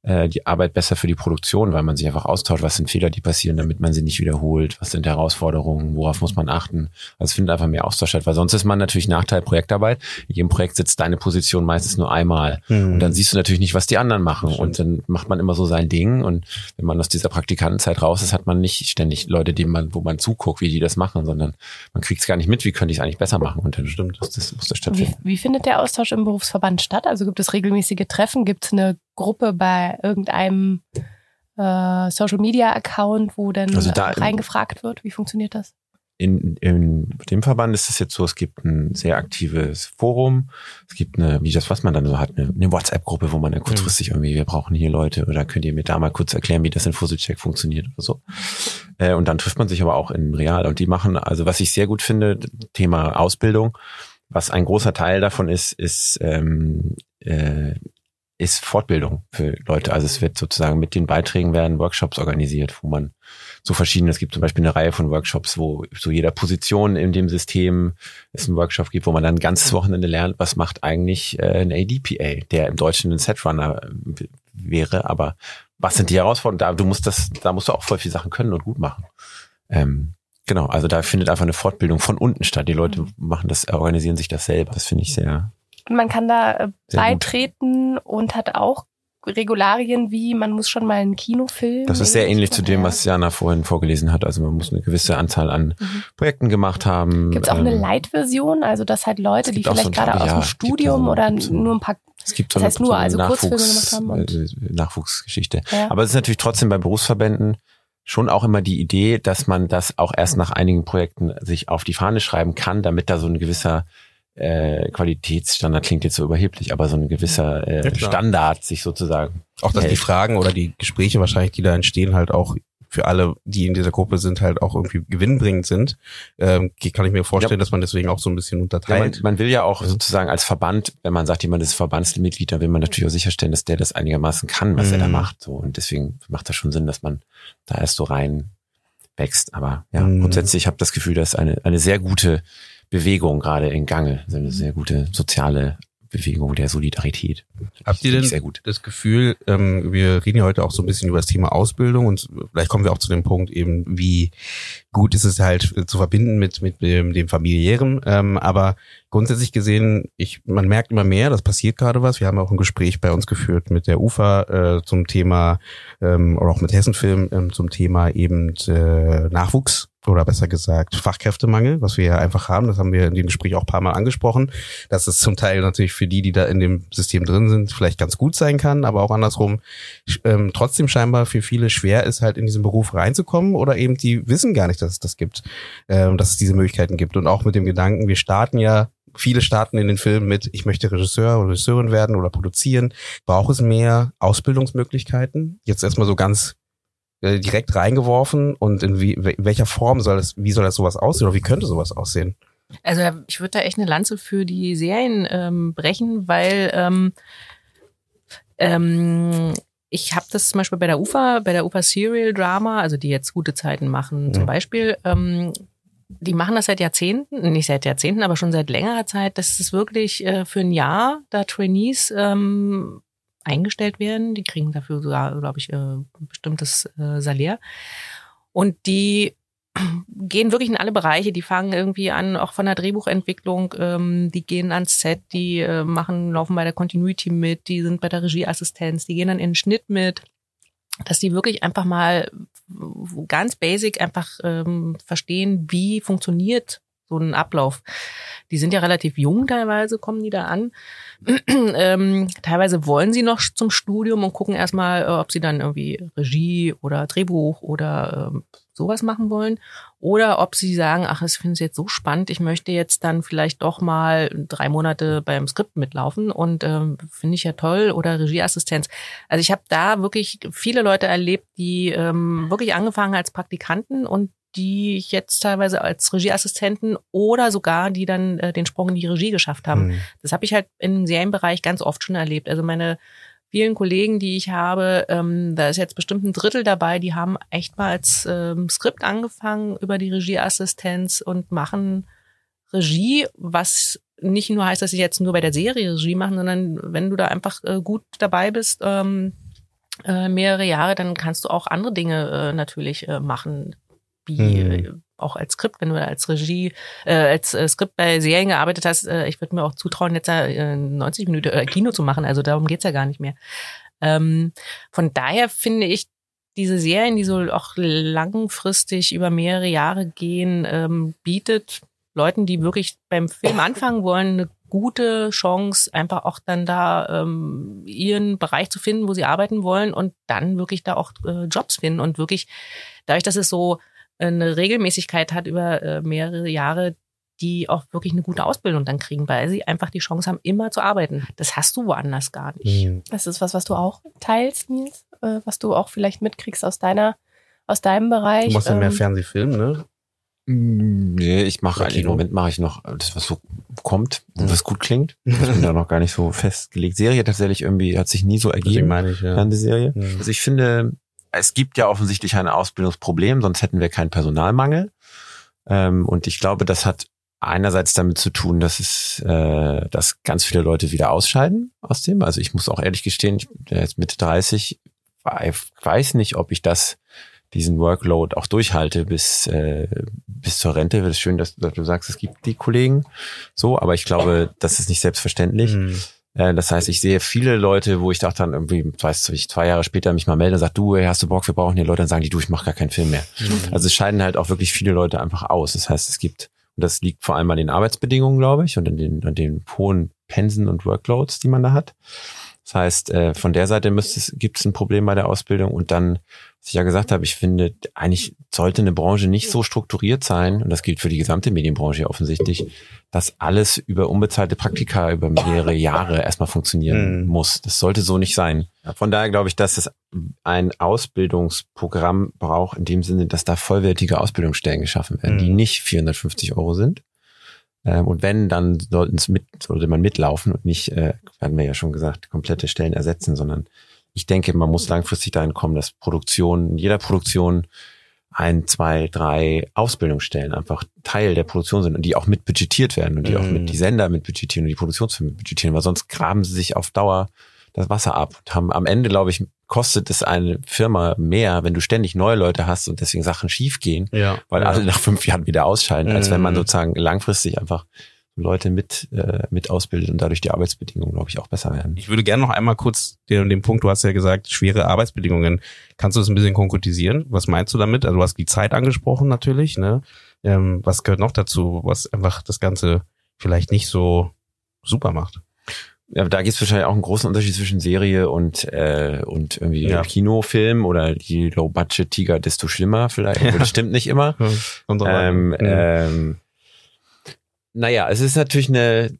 äh, die Arbeit besser für die Produktion, weil man sich einfach austauscht, was sind Fehler, die passieren, damit man sie nicht wiederholt, was sind Herausforderungen, worauf muss man achten. Also es findet einfach mehr Austausch statt, weil sonst ist man natürlich Nachteil Projektarbeit. In jedem Projekt sitzt deine Position meistens nur einmal mhm. und dann siehst du natürlich nicht, was die anderen machen und dann macht man immer so sein Ding und wenn man aus dieser Praktikantenzeit raus ist, hat man nicht ständig Leute, die man, wo man zuguckt, wie die das machen, sondern man kriegt es gar nicht mit, wie könnte ich es eigentlich besser machen und dann stimmt, das, das muss das stattfinden. Wie, wie findet der Austausch im Berufsverband statt? Also gibt es regelmäßige Treffen? Gibt es eine Gruppe bei irgendeinem äh, Social Media Account, wo dann also da reingefragt wird? Wie funktioniert das? In, in dem Verband ist es jetzt so, es gibt ein sehr aktives Forum, es gibt eine, wie das, was man dann so hat, eine, eine WhatsApp-Gruppe, wo man dann kurzfristig irgendwie, wir brauchen hier Leute oder könnt ihr mir da mal kurz erklären, wie das in Fuzzlecheck funktioniert oder so. Äh, und dann trifft man sich aber auch in Real und die machen, also was ich sehr gut finde, Thema Ausbildung, was ein großer Teil davon ist, ist ähm, äh, ist Fortbildung für Leute. Also es wird sozusagen mit den Beiträgen werden Workshops organisiert, wo man so verschiedene, es gibt zum Beispiel eine Reihe von Workshops, wo zu jeder Position in dem System es einen Workshop gibt, wo man dann ein ganzes Wochenende lernt, was macht eigentlich äh, ein ADPA, der im Deutschen ein Setrunner wäre, aber was sind die Herausforderungen? Da, du musst das, da musst du auch voll viele Sachen können und gut machen. Ähm, genau, also da findet einfach eine Fortbildung von unten statt. Die Leute mhm. machen das, organisieren sich das selber. Das finde ich sehr, man kann da äh, beitreten gut. und hat auch Regularien wie, man muss schon mal einen Kinofilm. Das ist sehr ähnlich zu dem, was Jana vorhin vorgelesen hat. Also man muss eine gewisse Anzahl an mhm. Projekten gemacht haben. Gibt es auch ähm, eine Light-Version? Also dass halt Leute, die vielleicht so gerade aus dem Studium so, oder so, nur ein paar es gibt so das heißt eine, nur, also Nachwuchs, gemacht haben und äh, Nachwuchsgeschichte. Ja. Aber es ist natürlich trotzdem bei Berufsverbänden schon auch immer die Idee, dass man das auch erst nach einigen Projekten sich auf die Fahne schreiben kann, damit da so ein gewisser äh, Qualitätsstandard klingt jetzt so überheblich, aber so ein gewisser äh, ja, Standard sich sozusagen. Auch dass hält. die Fragen oder die Gespräche wahrscheinlich, die da entstehen, halt auch für alle, die in dieser Gruppe sind, halt auch irgendwie gewinnbringend sind. Ähm, kann ich mir vorstellen, ja. dass man deswegen auch so ein bisschen unterteilt. Ja, man, man, will ja auch sozusagen als Verband, wenn man sagt, jemand ist Verbandsmitglied, dann will man natürlich auch sicherstellen, dass der das einigermaßen kann, was mhm. er da mhm. macht. So. Und deswegen macht das schon Sinn, dass man da erst so rein wächst. Aber ja, mhm. grundsätzlich habe das Gefühl, dass eine, eine sehr gute Bewegung gerade in Gange. Also eine sehr gute soziale Bewegung der Solidarität. Habt ihr denn das Gefühl, ähm, wir reden ja heute auch so ein bisschen über das Thema Ausbildung und vielleicht kommen wir auch zu dem Punkt eben, wie gut ist es halt zu verbinden mit, mit dem, dem familiären, ähm, aber grundsätzlich gesehen, ich, man merkt immer mehr, das passiert gerade was. Wir haben auch ein Gespräch bei uns geführt mit der UFA äh, zum Thema ähm, oder auch mit Hessenfilm ähm, zum Thema eben äh, Nachwuchs oder besser gesagt Fachkräftemangel, was wir ja einfach haben. Das haben wir in dem Gespräch auch paar Mal angesprochen, dass es zum Teil natürlich für die, die da in dem System drin sind, vielleicht ganz gut sein kann, aber auch andersrum ähm, trotzdem scheinbar für viele schwer ist, halt in diesen Beruf reinzukommen oder eben die wissen gar nicht, dass es das gibt, ähm, dass es diese Möglichkeiten gibt. Und auch mit dem Gedanken, wir starten ja viele starten in den Filmen mit, ich möchte Regisseur oder Regisseurin werden oder produzieren. Braucht es mehr Ausbildungsmöglichkeiten? Jetzt erstmal so ganz äh, direkt reingeworfen und in wie, welcher Form soll das, wie soll das sowas aussehen oder wie könnte sowas aussehen? Also ich würde da echt eine Lanze für die Serien ähm, brechen, weil ähm, ähm, ich habe das zum Beispiel bei der UFA, bei der UFA Serial Drama, also die jetzt gute Zeiten machen, zum Beispiel, ähm, die machen das seit Jahrzehnten, nicht seit Jahrzehnten, aber schon seit längerer Zeit, dass es wirklich äh, für ein Jahr da Trainees ähm, eingestellt werden. Die kriegen dafür sogar, glaube ich, äh, bestimmtes äh, Salär. Und die gehen wirklich in alle Bereiche. Die fangen irgendwie an, auch von der Drehbuchentwicklung. Ähm, die gehen ans Set, die äh, machen, laufen bei der Continuity mit, die sind bei der Regieassistenz, die gehen dann in den Schnitt mit, dass die wirklich einfach mal ganz basic einfach ähm, verstehen, wie funktioniert so ein Ablauf. Die sind ja relativ jung teilweise, kommen die da an. ähm, teilweise wollen sie noch zum Studium und gucken erstmal, äh, ob sie dann irgendwie Regie oder Drehbuch oder ähm, sowas machen wollen. Oder ob sie sagen, ach, ich finde es jetzt so spannend, ich möchte jetzt dann vielleicht doch mal drei Monate beim Skript mitlaufen und ähm, finde ich ja toll. Oder Regieassistenz. Also ich habe da wirklich viele Leute erlebt, die ähm, wirklich angefangen als Praktikanten und die ich jetzt teilweise als Regieassistenten oder sogar die dann äh, den Sprung in die Regie geschafft haben. Mhm. Das habe ich halt im Serienbereich ganz oft schon erlebt. Also meine vielen Kollegen, die ich habe, ähm, da ist jetzt bestimmt ein Drittel dabei, die haben echt mal als ähm, Skript angefangen über die Regieassistenz und machen Regie, was nicht nur heißt, dass sie jetzt nur bei der Serie Regie machen, sondern wenn du da einfach äh, gut dabei bist, ähm, äh, mehrere Jahre, dann kannst du auch andere Dinge äh, natürlich äh, machen wie mhm. Auch als Skript, wenn du als Regie, äh, als äh, Skript bei Serien gearbeitet hast, äh, ich würde mir auch zutrauen, jetzt äh, 90 Minuten äh, Kino zu machen. Also darum geht's ja gar nicht mehr. Ähm, von daher finde ich diese Serien, die so auch langfristig über mehrere Jahre gehen, ähm, bietet Leuten, die wirklich beim Film anfangen wollen, eine gute Chance, einfach auch dann da ähm, ihren Bereich zu finden, wo sie arbeiten wollen und dann wirklich da auch äh, Jobs finden und wirklich dadurch, dass es so eine Regelmäßigkeit hat über äh, mehrere Jahre, die auch wirklich eine gute Ausbildung dann kriegen, weil sie einfach die Chance haben, immer zu arbeiten. Das hast du woanders gar nicht. Mhm. Das ist was, was du auch teilst, Nils, äh, was du auch vielleicht mitkriegst aus deiner, aus deinem Bereich. Du machst ja mehr ähm, Fernsehfilm, ne? Mm, nee, ich mache eigentlich im Moment mache ich noch das, was so kommt und was gut klingt. Ich bin da noch gar nicht so festgelegt. Serie tatsächlich irgendwie hat sich nie so ergeben. Meine ich, ja. Fernsehserie. Mhm. Also ich finde, es gibt ja offensichtlich ein Ausbildungsproblem, sonst hätten wir keinen Personalmangel. Ähm, und ich glaube, das hat einerseits damit zu tun, dass es, äh, dass ganz viele Leute wieder ausscheiden aus dem. Also ich muss auch ehrlich gestehen, ich bin jetzt Mitte 30, weiß nicht, ob ich das diesen Workload auch durchhalte bis äh, bis zur Rente. Das ist schön, dass, dass, du sagst, es gibt die Kollegen so, aber ich glaube, das ist nicht selbstverständlich. Mhm. Äh, das heißt, ich sehe viele Leute, wo ich dachte dann irgendwie, weiß ich, zwei Jahre später mich mal melde und sage, du, hey, hast du Bock, wir brauchen hier Leute, dann sagen die, du, ich mache gar keinen Film mehr. Mhm. Also es scheiden halt auch wirklich viele Leute einfach aus. Das heißt, es gibt, und das liegt vor allem an den Arbeitsbedingungen, glaube ich, und an den, an den hohen Pensen und Workloads, die man da hat. Das heißt, äh, von der Seite gibt es ein Problem bei der Ausbildung und dann was ich ja gesagt habe, ich finde, eigentlich sollte eine Branche nicht so strukturiert sein, und das gilt für die gesamte Medienbranche offensichtlich, dass alles über unbezahlte Praktika über mehrere Jahre erstmal funktionieren mhm. muss. Das sollte so nicht sein. Von daher glaube ich, dass es ein Ausbildungsprogramm braucht, in dem Sinne, dass da vollwertige Ausbildungsstellen geschaffen werden, mhm. die nicht 450 Euro sind. Ähm, und wenn, dann sollten es mit, sollte man mitlaufen und nicht, äh, hatten wir ja schon gesagt, komplette Stellen ersetzen, sondern ich denke, man muss langfristig dahin kommen, dass Produktion, in jeder Produktion ein, zwei, drei Ausbildungsstellen einfach Teil der Produktion sind und die auch mit budgetiert werden und die mm. auch mit mhm. die Sender mit budgetieren und die Produktionsfirmen mit budgetieren, weil sonst graben sie sich auf Dauer das Wasser ab und haben am Ende, glaube ich, kostet es eine Firma mehr, wenn du ständig neue Leute hast und deswegen Sachen schief gehen, ja, weil ja. alle nach fünf Jahren wieder ausscheiden, als wenn man mhm. sozusagen langfristig einfach Leute mit, äh, mit ausbildet und dadurch die Arbeitsbedingungen, glaube ich, auch besser werden. Ich würde gerne noch einmal kurz den, den Punkt, du hast ja gesagt, schwere Arbeitsbedingungen. Kannst du das ein bisschen konkretisieren? Was meinst du damit? Also du hast die Zeit angesprochen natürlich, ne? Ähm, was gehört noch dazu, was einfach das Ganze vielleicht nicht so super macht? Ja, da gibt es wahrscheinlich auch einen großen Unterschied zwischen Serie und äh, und irgendwie ja. Kinofilm oder die Low-Budget-Tiger, desto schlimmer vielleicht. Ja. Das stimmt nicht immer. Ja, ähm, ähm, naja, es ist natürlich eine,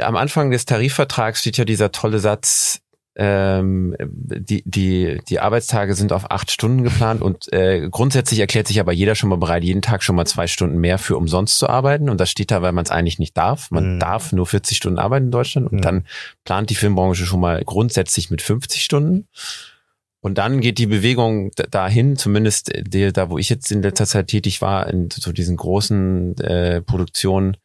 am Anfang des Tarifvertrags steht ja dieser tolle Satz, ähm, die, die, die Arbeitstage sind auf acht Stunden geplant und äh, grundsätzlich erklärt sich aber jeder schon mal bereit, jeden Tag schon mal zwei Stunden mehr für umsonst zu arbeiten. Und das steht da, weil man es eigentlich nicht darf. Man mhm. darf nur 40 Stunden arbeiten in Deutschland und mhm. dann plant die Filmbranche schon mal grundsätzlich mit 50 Stunden. Und dann geht die Bewegung dahin, zumindest der, da, wo ich jetzt in letzter Zeit tätig war, in so diesen großen äh, Produktionen,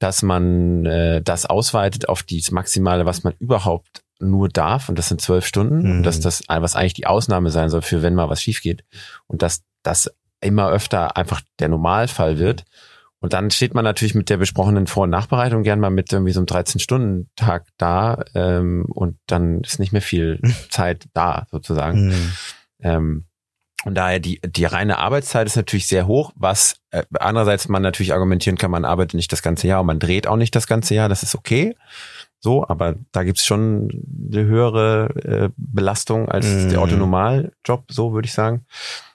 dass man äh, das ausweitet auf das Maximale, was man überhaupt nur darf, und das sind zwölf Stunden, mhm. und dass das, was eigentlich die Ausnahme sein soll für wenn mal was schief geht, und dass das immer öfter einfach der Normalfall wird. Und dann steht man natürlich mit der besprochenen Vor- und Nachbereitung gern mal mit irgendwie so einem 13-Stunden-Tag da ähm, und dann ist nicht mehr viel Zeit da sozusagen. Mhm. Ähm, Und daher die, die reine Arbeitszeit ist natürlich sehr hoch, was äh, andererseits man natürlich argumentieren kann, man arbeitet nicht das ganze Jahr und man dreht auch nicht das ganze Jahr, das ist okay. So, aber da gibt's schon eine höhere äh, Belastung als Mm. der Autonomaljob, so würde ich sagen.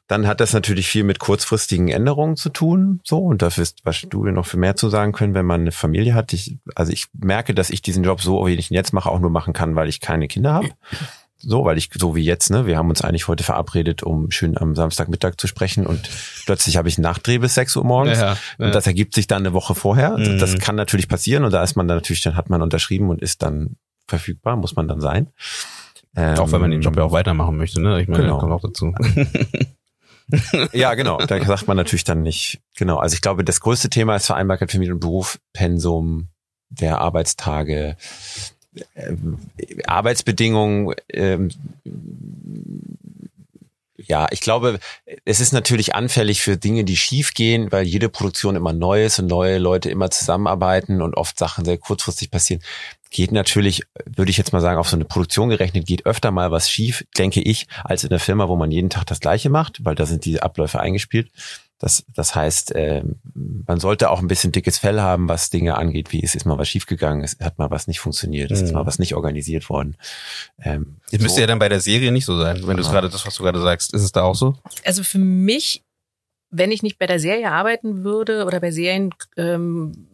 Dann hat das natürlich viel mit kurzfristigen Änderungen zu tun, so und da wirst was du noch viel mehr zu sagen können, wenn man eine Familie hat. Ich, also ich merke, dass ich diesen Job so, wie ich ihn jetzt mache, auch nur machen kann, weil ich keine Kinder habe. So, weil ich, so wie jetzt, ne, wir haben uns eigentlich heute verabredet, um schön am Samstagmittag zu sprechen und plötzlich habe ich einen Nachdreh bis 6 Uhr morgens. Ja, ja. Und das ergibt sich dann eine Woche vorher. Mhm. Das kann natürlich passieren und da ist man dann natürlich, dann hat man unterschrieben und ist dann verfügbar, muss man dann sein. Ähm, Auch wenn man den Job ja auch weitermachen möchte, ne? Ich meine, Genau. kommt auch dazu. Ja, genau. Da sagt man natürlich dann nicht. Genau. Also ich glaube, das größte Thema ist Vereinbarkeit Familie und Beruf, Pensum der Arbeitstage, ähm, Arbeitsbedingungen. Ähm, ja, ich glaube, es ist natürlich anfällig für Dinge, die schief gehen, weil jede Produktion immer neu ist und neue Leute immer zusammenarbeiten und oft Sachen sehr kurzfristig passieren. Geht natürlich, würde ich jetzt mal sagen, auf so eine Produktion gerechnet, geht öfter mal was schief, denke ich, als in einer Firma, wo man jeden Tag das Gleiche macht, weil da sind die Abläufe eingespielt. Das, das heißt, ähm, man sollte auch ein bisschen dickes Fell haben, was Dinge angeht, wie es ist mal was schiefgegangen, es hat mal was nicht funktioniert, es ist Mhm. mal was nicht organisiert worden. Ähm, Das müsste so. ja dann bei der Serie nicht so sein, wenn du es Ja. gerade, das, was du gerade sagst, ist es da auch so? Also für mich, wenn ich nicht bei der Serie arbeiten würde oder bei Serien ähm,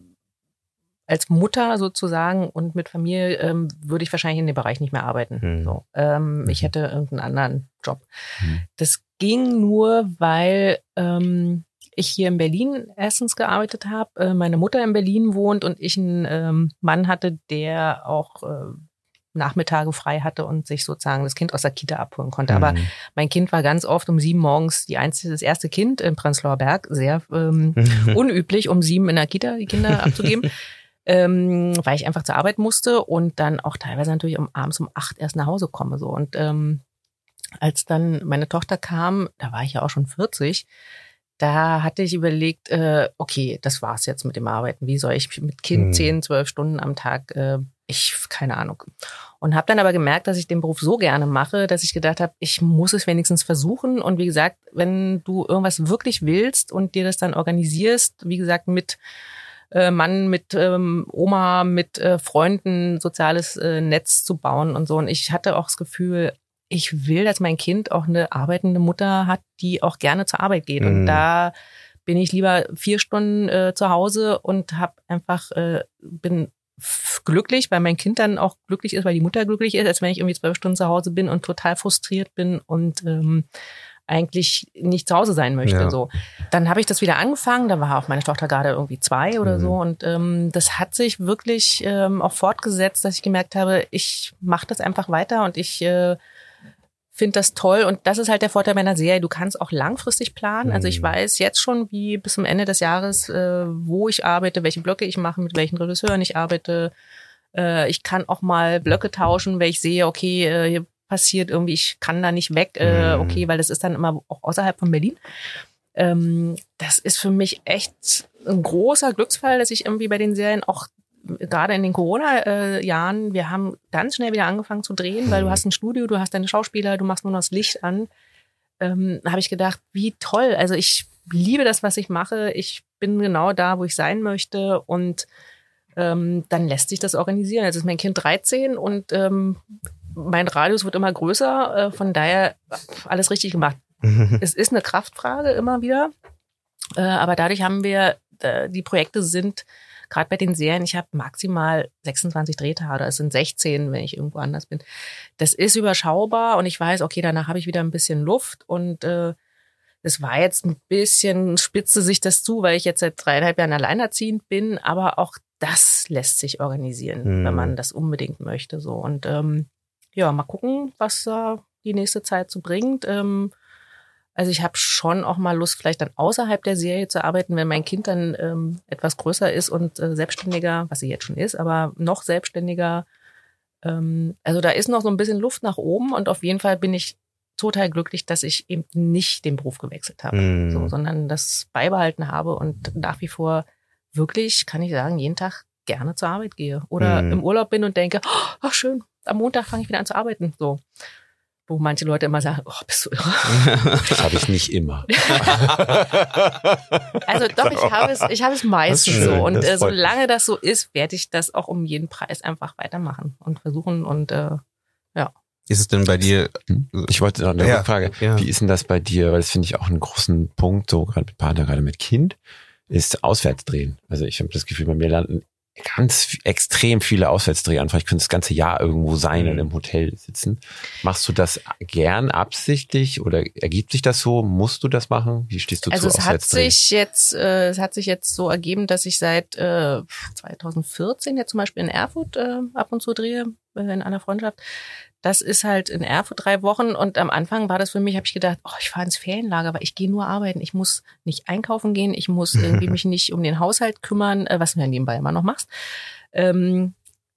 als Mutter sozusagen und mit Familie, ähm, würde ich wahrscheinlich in dem Bereich nicht mehr arbeiten. Hm. So, ähm, Ich Mhm. hätte irgendeinen anderen Job. Mhm. Das ging nur, weil ähm, ich hier in Berlin erstens gearbeitet habe, äh, meine Mutter in Berlin wohnt und ich einen ähm, Mann hatte, der auch äh, Nachmittage frei hatte und sich sozusagen das Kind aus der Kita abholen konnte. Aber Mhm. mein Kind war ganz oft um sieben morgens die einzige, das erste Kind in Prenzlauer Berg, sehr ähm, unüblich, um sieben in der Kita die Kinder abzugeben, ähm, weil ich einfach zur Arbeit musste und dann auch teilweise natürlich um abends um acht erst nach Hause komme so und ähm, als dann meine Tochter kam, da war ich ja auch schon 40, da hatte ich überlegt, äh, okay, das war's jetzt mit dem Arbeiten. Wie soll ich mit Kind Hm. zehn, zwölf Stunden am Tag, äh, ich, keine Ahnung. Und habe dann aber gemerkt, dass ich den Beruf so gerne mache, dass ich gedacht habe, ich muss es wenigstens versuchen. Und wie gesagt, wenn du irgendwas wirklich willst und dir das dann organisierst, wie gesagt, mit äh, Mann, mit ähm, Oma, mit äh, Freunden, soziales äh, Netz zu bauen und so. Und ich hatte auch das Gefühl, ich will, dass mein Kind auch eine arbeitende Mutter hat, die auch gerne zur Arbeit geht. Und Mhm. da bin ich lieber vier Stunden äh, zu Hause und habe einfach äh, bin glücklich, weil mein Kind dann auch glücklich ist, weil die Mutter glücklich ist, als wenn ich irgendwie zwölf Stunden zu Hause bin und total frustriert bin und ähm, eigentlich nicht zu Hause sein möchte. Ja. So, dann habe ich das wieder angefangen. Da war auch meine Tochter gerade irgendwie zwei oder Mhm. so und ähm, das hat sich wirklich ähm, auch fortgesetzt, dass ich gemerkt habe, ich mache das einfach weiter und ich äh, finde das toll und das ist halt der Vorteil meiner Serie. Du kannst auch langfristig planen. Also ich Mhm. weiß jetzt schon, wie bis zum Ende des Jahres, äh, wo ich arbeite, welche Blöcke ich mache, mit welchen Regisseuren ich arbeite. Äh, ich kann auch mal Blöcke tauschen, wenn ich sehe, okay, äh, hier passiert irgendwie, ich kann da nicht weg, äh, Mhm. okay, weil das ist dann immer auch außerhalb von Berlin. Ähm, das ist für mich echt ein großer Glücksfall, dass ich irgendwie bei den Serien auch gerade in den Corona-Jahren, wir haben ganz schnell wieder angefangen zu drehen, weil du Mhm. hast ein Studio, du hast deine Schauspieler, du machst nur noch das Licht an. Ähm, habe ich gedacht, wie toll. Also ich liebe das, was ich mache. Ich bin genau da, wo ich sein möchte und ähm, dann lässt sich das organisieren. Jetzt ist mein Kind 13 und ähm, mein Radius wird immer größer. Äh, von daher alles richtig gemacht. Es ist eine Kraftfrage immer wieder. Äh, aber dadurch haben wir, äh, die Projekte sind, gerade bei den Serien, ich habe maximal 26 Drehtage, es sind 16, wenn ich irgendwo anders bin. Das ist überschaubar und ich weiß, okay, danach habe ich wieder ein bisschen Luft und äh, es war jetzt ein bisschen, spitzte sich das zu, weil ich jetzt seit dreieinhalb Jahren alleinerziehend bin, aber auch das lässt sich organisieren, Hm. wenn man das unbedingt möchte. So und ähm, ja, mal gucken, was äh, die nächste Zeit so bringt. Ähm, also ich habe schon auch mal Lust, vielleicht dann außerhalb der Serie zu arbeiten, wenn mein Kind dann ähm, etwas größer ist und äh, selbstständiger, was sie jetzt schon ist, aber noch selbstständiger. Ähm, also da ist noch so ein bisschen Luft nach oben und auf jeden Fall bin ich total glücklich, dass ich eben nicht den Beruf gewechselt habe, Mhm. so, sondern das beibehalten habe und nach wie vor wirklich, kann ich sagen, jeden Tag gerne zur Arbeit gehe oder Mhm. im Urlaub bin und denke, oh, ach schön, am Montag fange ich wieder an zu arbeiten. So. Wo manche Leute immer sagen, oh, bist du irre? Das habe ich nicht immer. Also doch, ich habe es, ich habe es meistens schön, so. Und äh, solange das so ist, werde ich das auch um jeden Preis einfach weitermachen und versuchen und äh, Ist es denn bei dir? Ich wollte noch eine Ja, Frage. ja. Wie ist denn das bei dir? Weil das finde ich auch einen großen Punkt, so gerade mit Partner, gerade mit Kind, ist Auswärtsdrehen. Also ich habe das Gefühl, bei mir landen ganz extrem viele Auswärtsdrehanfragen. Ich könnte das ganze Jahr irgendwo sein Mhm. und im Hotel sitzen. Machst du das gern absichtlich oder ergibt sich das so? Musst du das machen? Wie stehst du Also zu es hat sich jetzt, äh, es hat sich jetzt so ergeben, dass ich seit äh, 2014 jetzt zum Beispiel in Erfurt äh, ab und zu drehe äh, in einer Freundschaft. Das ist halt in Erfurt drei Wochen und am Anfang war das für mich, habe ich gedacht, oh, ich fahre ins Ferienlager, weil ich gehe nur arbeiten. Ich muss nicht einkaufen gehen, ich muss irgendwie mich nicht um den Haushalt kümmern, äh, was du ja nebenbei immer noch machst. Ähm,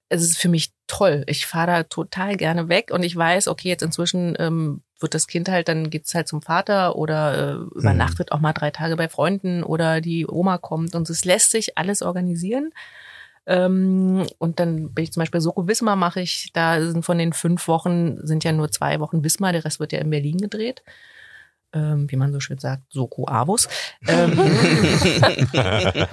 es ist für mich toll. Ich fahre da total gerne weg und ich weiß, okay, jetzt inzwischen ähm, wird das Kind halt, dann geht's halt zum Vater oder äh, übernachtet auch mal drei Tage bei Freunden oder die Oma kommt und es lässt sich alles organisieren. Ähm, und dann bin ich zum Beispiel Soko Wismar mache ich, da sind von den fünf Wochen sind ja nur zwei Wochen Wismar, der Rest wird ja in Berlin gedreht. Ähm, wie man so schön sagt, Soko Avus. Ähm,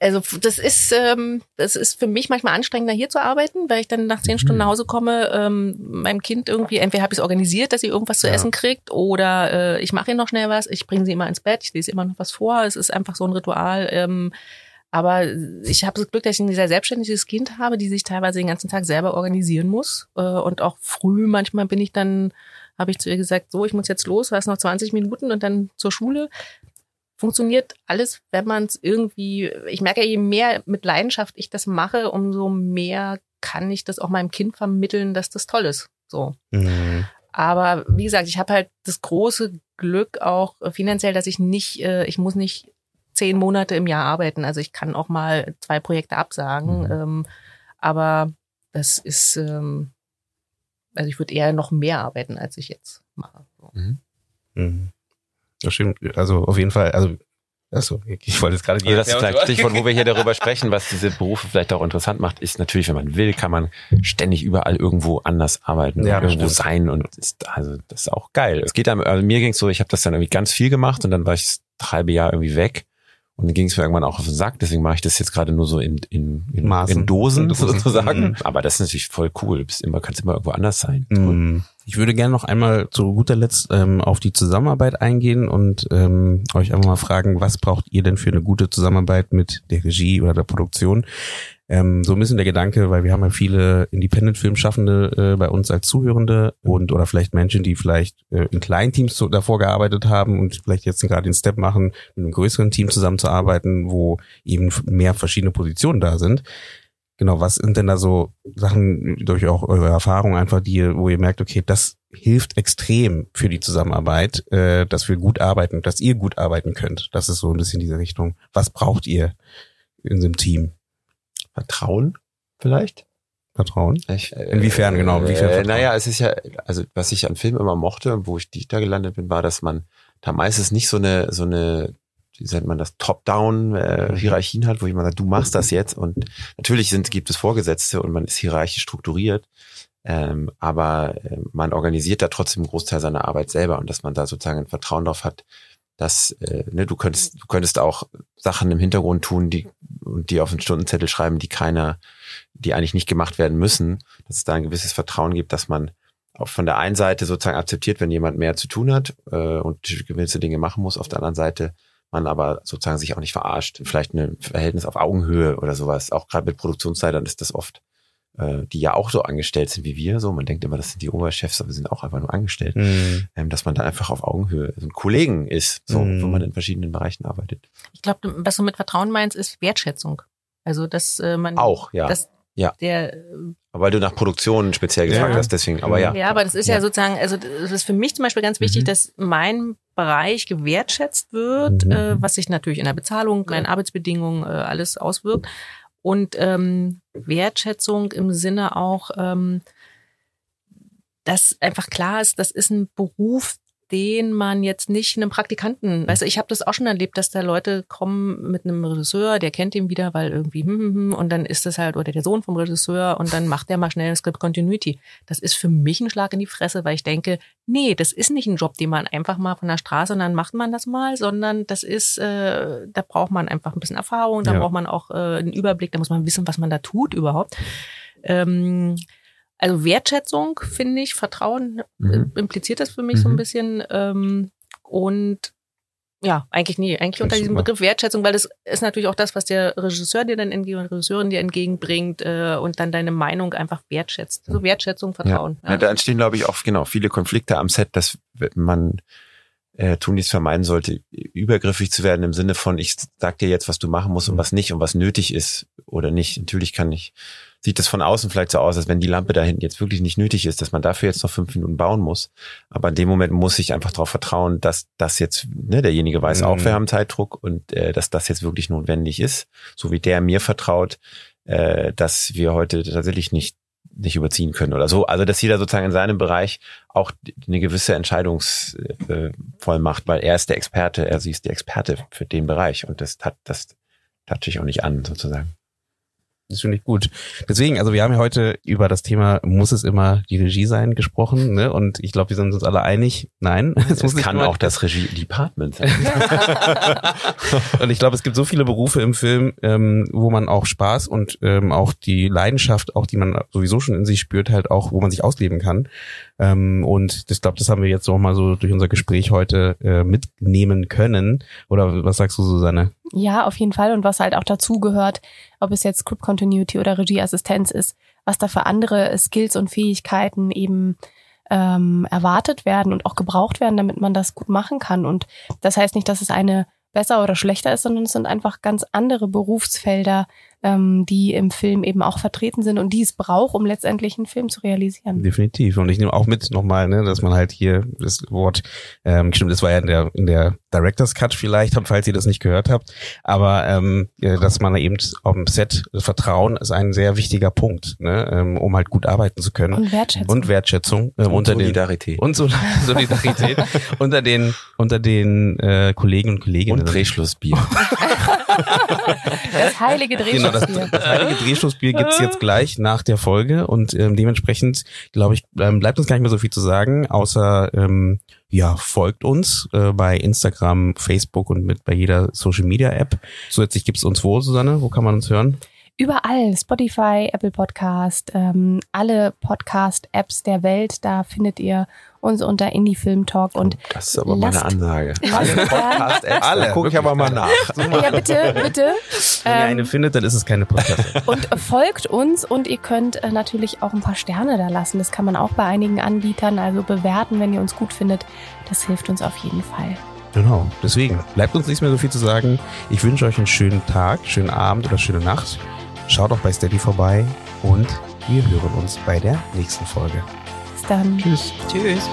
also das ist, ähm, das ist für mich manchmal anstrengender hier zu arbeiten, weil ich dann nach zehn Stunden nach Hause komme, ähm, meinem Kind irgendwie, entweder habe ich es organisiert, dass sie irgendwas zu Ja. essen kriegt, oder äh, ich mache ihr noch schnell was, ich bringe sie immer ins Bett, ich lese immer noch was vor. Es ist einfach so ein Ritual. Ähm, aber ich habe das Glück, dass ich ein sehr selbstständiges Kind habe, die sich teilweise den ganzen Tag selber organisieren muss. Äh, und auch früh manchmal bin ich dann, habe ich zu ihr gesagt, so, ich muss jetzt los, hast noch 20 Minuten und dann zur Schule funktioniert alles, wenn man es irgendwie, ich merke, je mehr mit Leidenschaft ich das mache, umso mehr kann ich das auch meinem Kind vermitteln, dass das toll ist. So. Mhm. Aber wie gesagt, ich habe halt das große Glück auch finanziell, dass ich nicht, äh, ich muss nicht zehn Monate im Jahr arbeiten. Also ich kann auch mal zwei Projekte absagen. Mhm. Ähm, aber das ist, ähm, also ich würde eher noch mehr arbeiten, als ich jetzt mache. So. Mhm. Das stimmt. Also auf jeden Fall, also Achso, ich wollte jetzt gerade Also das ist vielleicht Stichwort, wo wir hier darüber sprechen, was diese Berufe vielleicht auch interessant macht, ist natürlich, wenn man will, kann man ständig überall irgendwo anders arbeiten Ja, und irgendwo stimmt. sein und ist, also das ist auch geil. Es geht dann, also mir ging es so, ich habe das dann irgendwie ganz viel gemacht und dann war ich das halbe Jahr irgendwie weg und dann ging es mir irgendwann auch auf den Sack, deswegen mache ich das jetzt gerade nur so in, in, in, Maßen. in Dosen sozusagen. Mhm. Aber das ist natürlich voll cool. Du bist immer, kannst immer irgendwo anders sein. Mm, Ich würde gerne noch einmal zu guter Letzt ähm, auf die Zusammenarbeit eingehen und ähm, euch einfach mal fragen, was braucht ihr denn für eine gute Zusammenarbeit mit der Regie oder der Produktion? Ähm, so ein bisschen der Gedanke, weil wir haben ja viele Independent-Filmschaffende äh, bei uns als Zuhörende und oder vielleicht Menschen, die vielleicht äh, in kleinen Teams so, davor gearbeitet haben und vielleicht jetzt gerade den Step machen, mit einem größeren Team zusammenzuarbeiten, wo eben mehr verschiedene Positionen da sind. Genau, was sind denn da so Sachen durch auch eure Erfahrung einfach, die, wo ihr merkt, okay, das hilft extrem für die Zusammenarbeit, äh, dass wir gut arbeiten, dass ihr gut arbeiten könnt. Das ist so ein bisschen diese Richtung. Was braucht ihr in so einem Team? Vertrauen vielleicht? Vertrauen? Ich, äh, Inwiefern genau? Inwiefern Äh, naja, es ist ja, also was ich an Filmen immer mochte und wo ich da gelandet bin, war, dass man da meistens nicht so eine, so eine, wie nennt man das, Top-Down äh, hat, wo jemand sagt, du machst das jetzt und natürlich sind, gibt es Vorgesetzte und man ist hierarchisch strukturiert, ähm, aber äh, man organisiert da trotzdem einen Großteil seiner Arbeit selber und dass man da sozusagen ein Vertrauen darauf hat, dass äh, ne, du könntest, du könntest auch Sachen im Hintergrund tun, die und die auf einen Stundenzettel schreiben, die keiner, die eigentlich nicht gemacht werden müssen, dass es da ein gewisses Vertrauen gibt, dass man auch von der einen Seite sozusagen akzeptiert, wenn jemand mehr zu tun hat äh, und gewisse Dinge machen muss, auf der anderen Seite man aber sozusagen sich auch nicht verarscht. Vielleicht ein Verhältnis auf Augenhöhe oder sowas. Auch gerade mit Produktionsleitern ist das oft, äh, die ja auch so angestellt sind wie wir. So, man denkt immer, das sind die Oberchefs, aber wir sind auch einfach nur angestellt. Mhm. Ähm, dass man da einfach auf Augenhöhe so ein Kollegen ist, so, Mhm. wo man in verschiedenen Bereichen arbeitet. Ich glaube, was du mit Vertrauen meinst, ist Wertschätzung. Also, dass äh, man Auch, ja. dass Ja. der äh, Aber weil du nach Produktion speziell gefragt Ja. hast, deswegen, aber ja. Ja, aber das ist ja, Ja. sozusagen, also das ist für mich zum Beispiel ganz wichtig, Mhm. dass mein Bereich gewertschätzt wird, Mhm. äh, was sich natürlich in der Bezahlung, meinen Arbeitsbedingungen äh, alles auswirkt. Und ähm, Wertschätzung im Sinne auch, ähm, dass einfach klar ist, das ist ein Beruf, den man jetzt nicht einem Praktikanten, weißt du, ich habe das auch schon erlebt, dass da Leute kommen mit einem Regisseur, der kennt ihn wieder, weil irgendwie hm, hm, hm, und dann ist das halt oder der Sohn vom Regisseur und dann macht der mal schnell ein Script Continuity. Das ist für mich ein Schlag in die Fresse, weil ich denke, nee, das ist nicht ein Job, den man einfach mal von der Straße und dann macht man das mal, sondern das ist, äh, da braucht man einfach ein bisschen Erfahrung, da Ja. braucht man auch äh, einen Überblick, da muss man wissen, was man da tut überhaupt. Ähm, also Wertschätzung finde ich, Vertrauen Mhm. äh, impliziert das für mich so ein Mhm. bisschen. Ähm, und ja, eigentlich nie, eigentlich unter diesem. Begriff Wertschätzung, weil das ist natürlich auch das, was der Regisseur dir dann entgegen, Regisseurin dir entgegenbringt äh, und dann deine Meinung einfach wertschätzt. So Wertschätzung, Vertrauen. Ja, da entstehen, glaube ich, auch genau viele Konflikte am Set, dass man äh, tunlichst vermeiden sollte, übergriffig zu werden im Sinne von, ich sag dir jetzt, was du machen musst und was nicht und was nötig ist oder nicht. Natürlich kann ich, sieht das von außen vielleicht so aus, als wenn die Lampe da hinten jetzt wirklich nicht nötig ist, dass man dafür jetzt noch fünf Minuten bauen muss. Aber in dem Moment muss ich einfach darauf vertrauen, dass das jetzt, ne, derjenige weiß Mhm. auch, wir haben Zeitdruck und äh, dass das jetzt wirklich notwendig ist, so wie der mir vertraut, äh, dass wir heute tatsächlich nicht nicht überziehen können oder so. Also dass jeder sozusagen in seinem Bereich auch eine gewisse Entscheidungsvollmacht, weil er ist der Experte, er sie ist die Experte für den Bereich und das hat das touche ich auch nicht an sozusagen. Das finde ich gut. Deswegen, also wir haben ja heute über das Thema, muss es immer die Regie sein, gesprochen, ne? Und ich glaube, wir sind uns alle einig, nein. Es muss kann auch das Regie-Department sein. und ich glaube, es gibt so viele Berufe im Film, ähm, wo man auch Spaß und ähm, auch die Leidenschaft, auch die man sowieso schon in sich spürt, halt auch, wo man sich ausleben kann. Ähm, und ich glaube, das haben wir jetzt noch mal so durch unser Gespräch heute äh, mitnehmen können. Oder was sagst du, Susanne? Ja, auf jeden Fall. Und was halt auch dazu gehört, ob es jetzt Script Continuity oder Regieassistenz ist, was da für andere Skills und Fähigkeiten eben ähm, erwartet werden und auch gebraucht werden, damit man das gut machen kann. Und das heißt nicht, dass es eine besser oder schlechter ist, sondern es sind einfach ganz andere Berufsfelder, ähm, die im Film eben auch vertreten sind und die es braucht, um letztendlich einen Film zu realisieren. Definitiv. Und ich nehme auch mit nochmal, ne, dass man halt hier das Wort, ähm, stimmt, das war ja in der, in der Director's Cut vielleicht, falls ihr das nicht gehört habt, aber ähm, dass man eben auf dem Set, Vertrauen ist ein sehr wichtiger Punkt, ne, ähm, um halt gut arbeiten zu können. Und Wertschätzung. Und Wertschätzung ähm, Und unter den Solidarität. und Sol- Solidarität unter den unter den äh, Kollegen und Kolleginnen. Und Drehschlussbier. das heilige Genau, das, das heilige Drehschlussbier gibt's jetzt gleich nach der Folge und ähm, dementsprechend, glaube ich, ähm, bleibt uns gar nicht mehr so viel zu sagen, außer ähm, ja, folgt uns äh, bei Instagram, Facebook und mit bei jeder Social Media App. Zusätzlich gibt's uns wo, Susanne? Wo kann man uns hören? Überall, Spotify, Apple Podcast, ähm, alle Podcast-Apps der Welt, da findet ihr uns unter Indie Film Talk und Das ist aber eine Lasst- Ansage. lasst gern- Podcast-Apps, Alle, gucke ich aber mal nach. ja bitte, bitte. Wenn ihr eine Ähm, findet, dann ist es keine Podcast. und folgt uns und ihr könnt äh, natürlich auch ein paar Sterne da lassen. Das kann man auch bei einigen Anbietern, also bewerten, wenn ihr uns gut findet. Das hilft uns auf jeden Fall. genau. Deswegen bleibt uns nichts mehr so viel zu sagen. Ich wünsche euch einen schönen Tag, schönen Abend oder schöne Nacht. Schaut auch bei Steady vorbei und wir hören uns bei der nächsten Folge dann. Tschüss. Tschüss.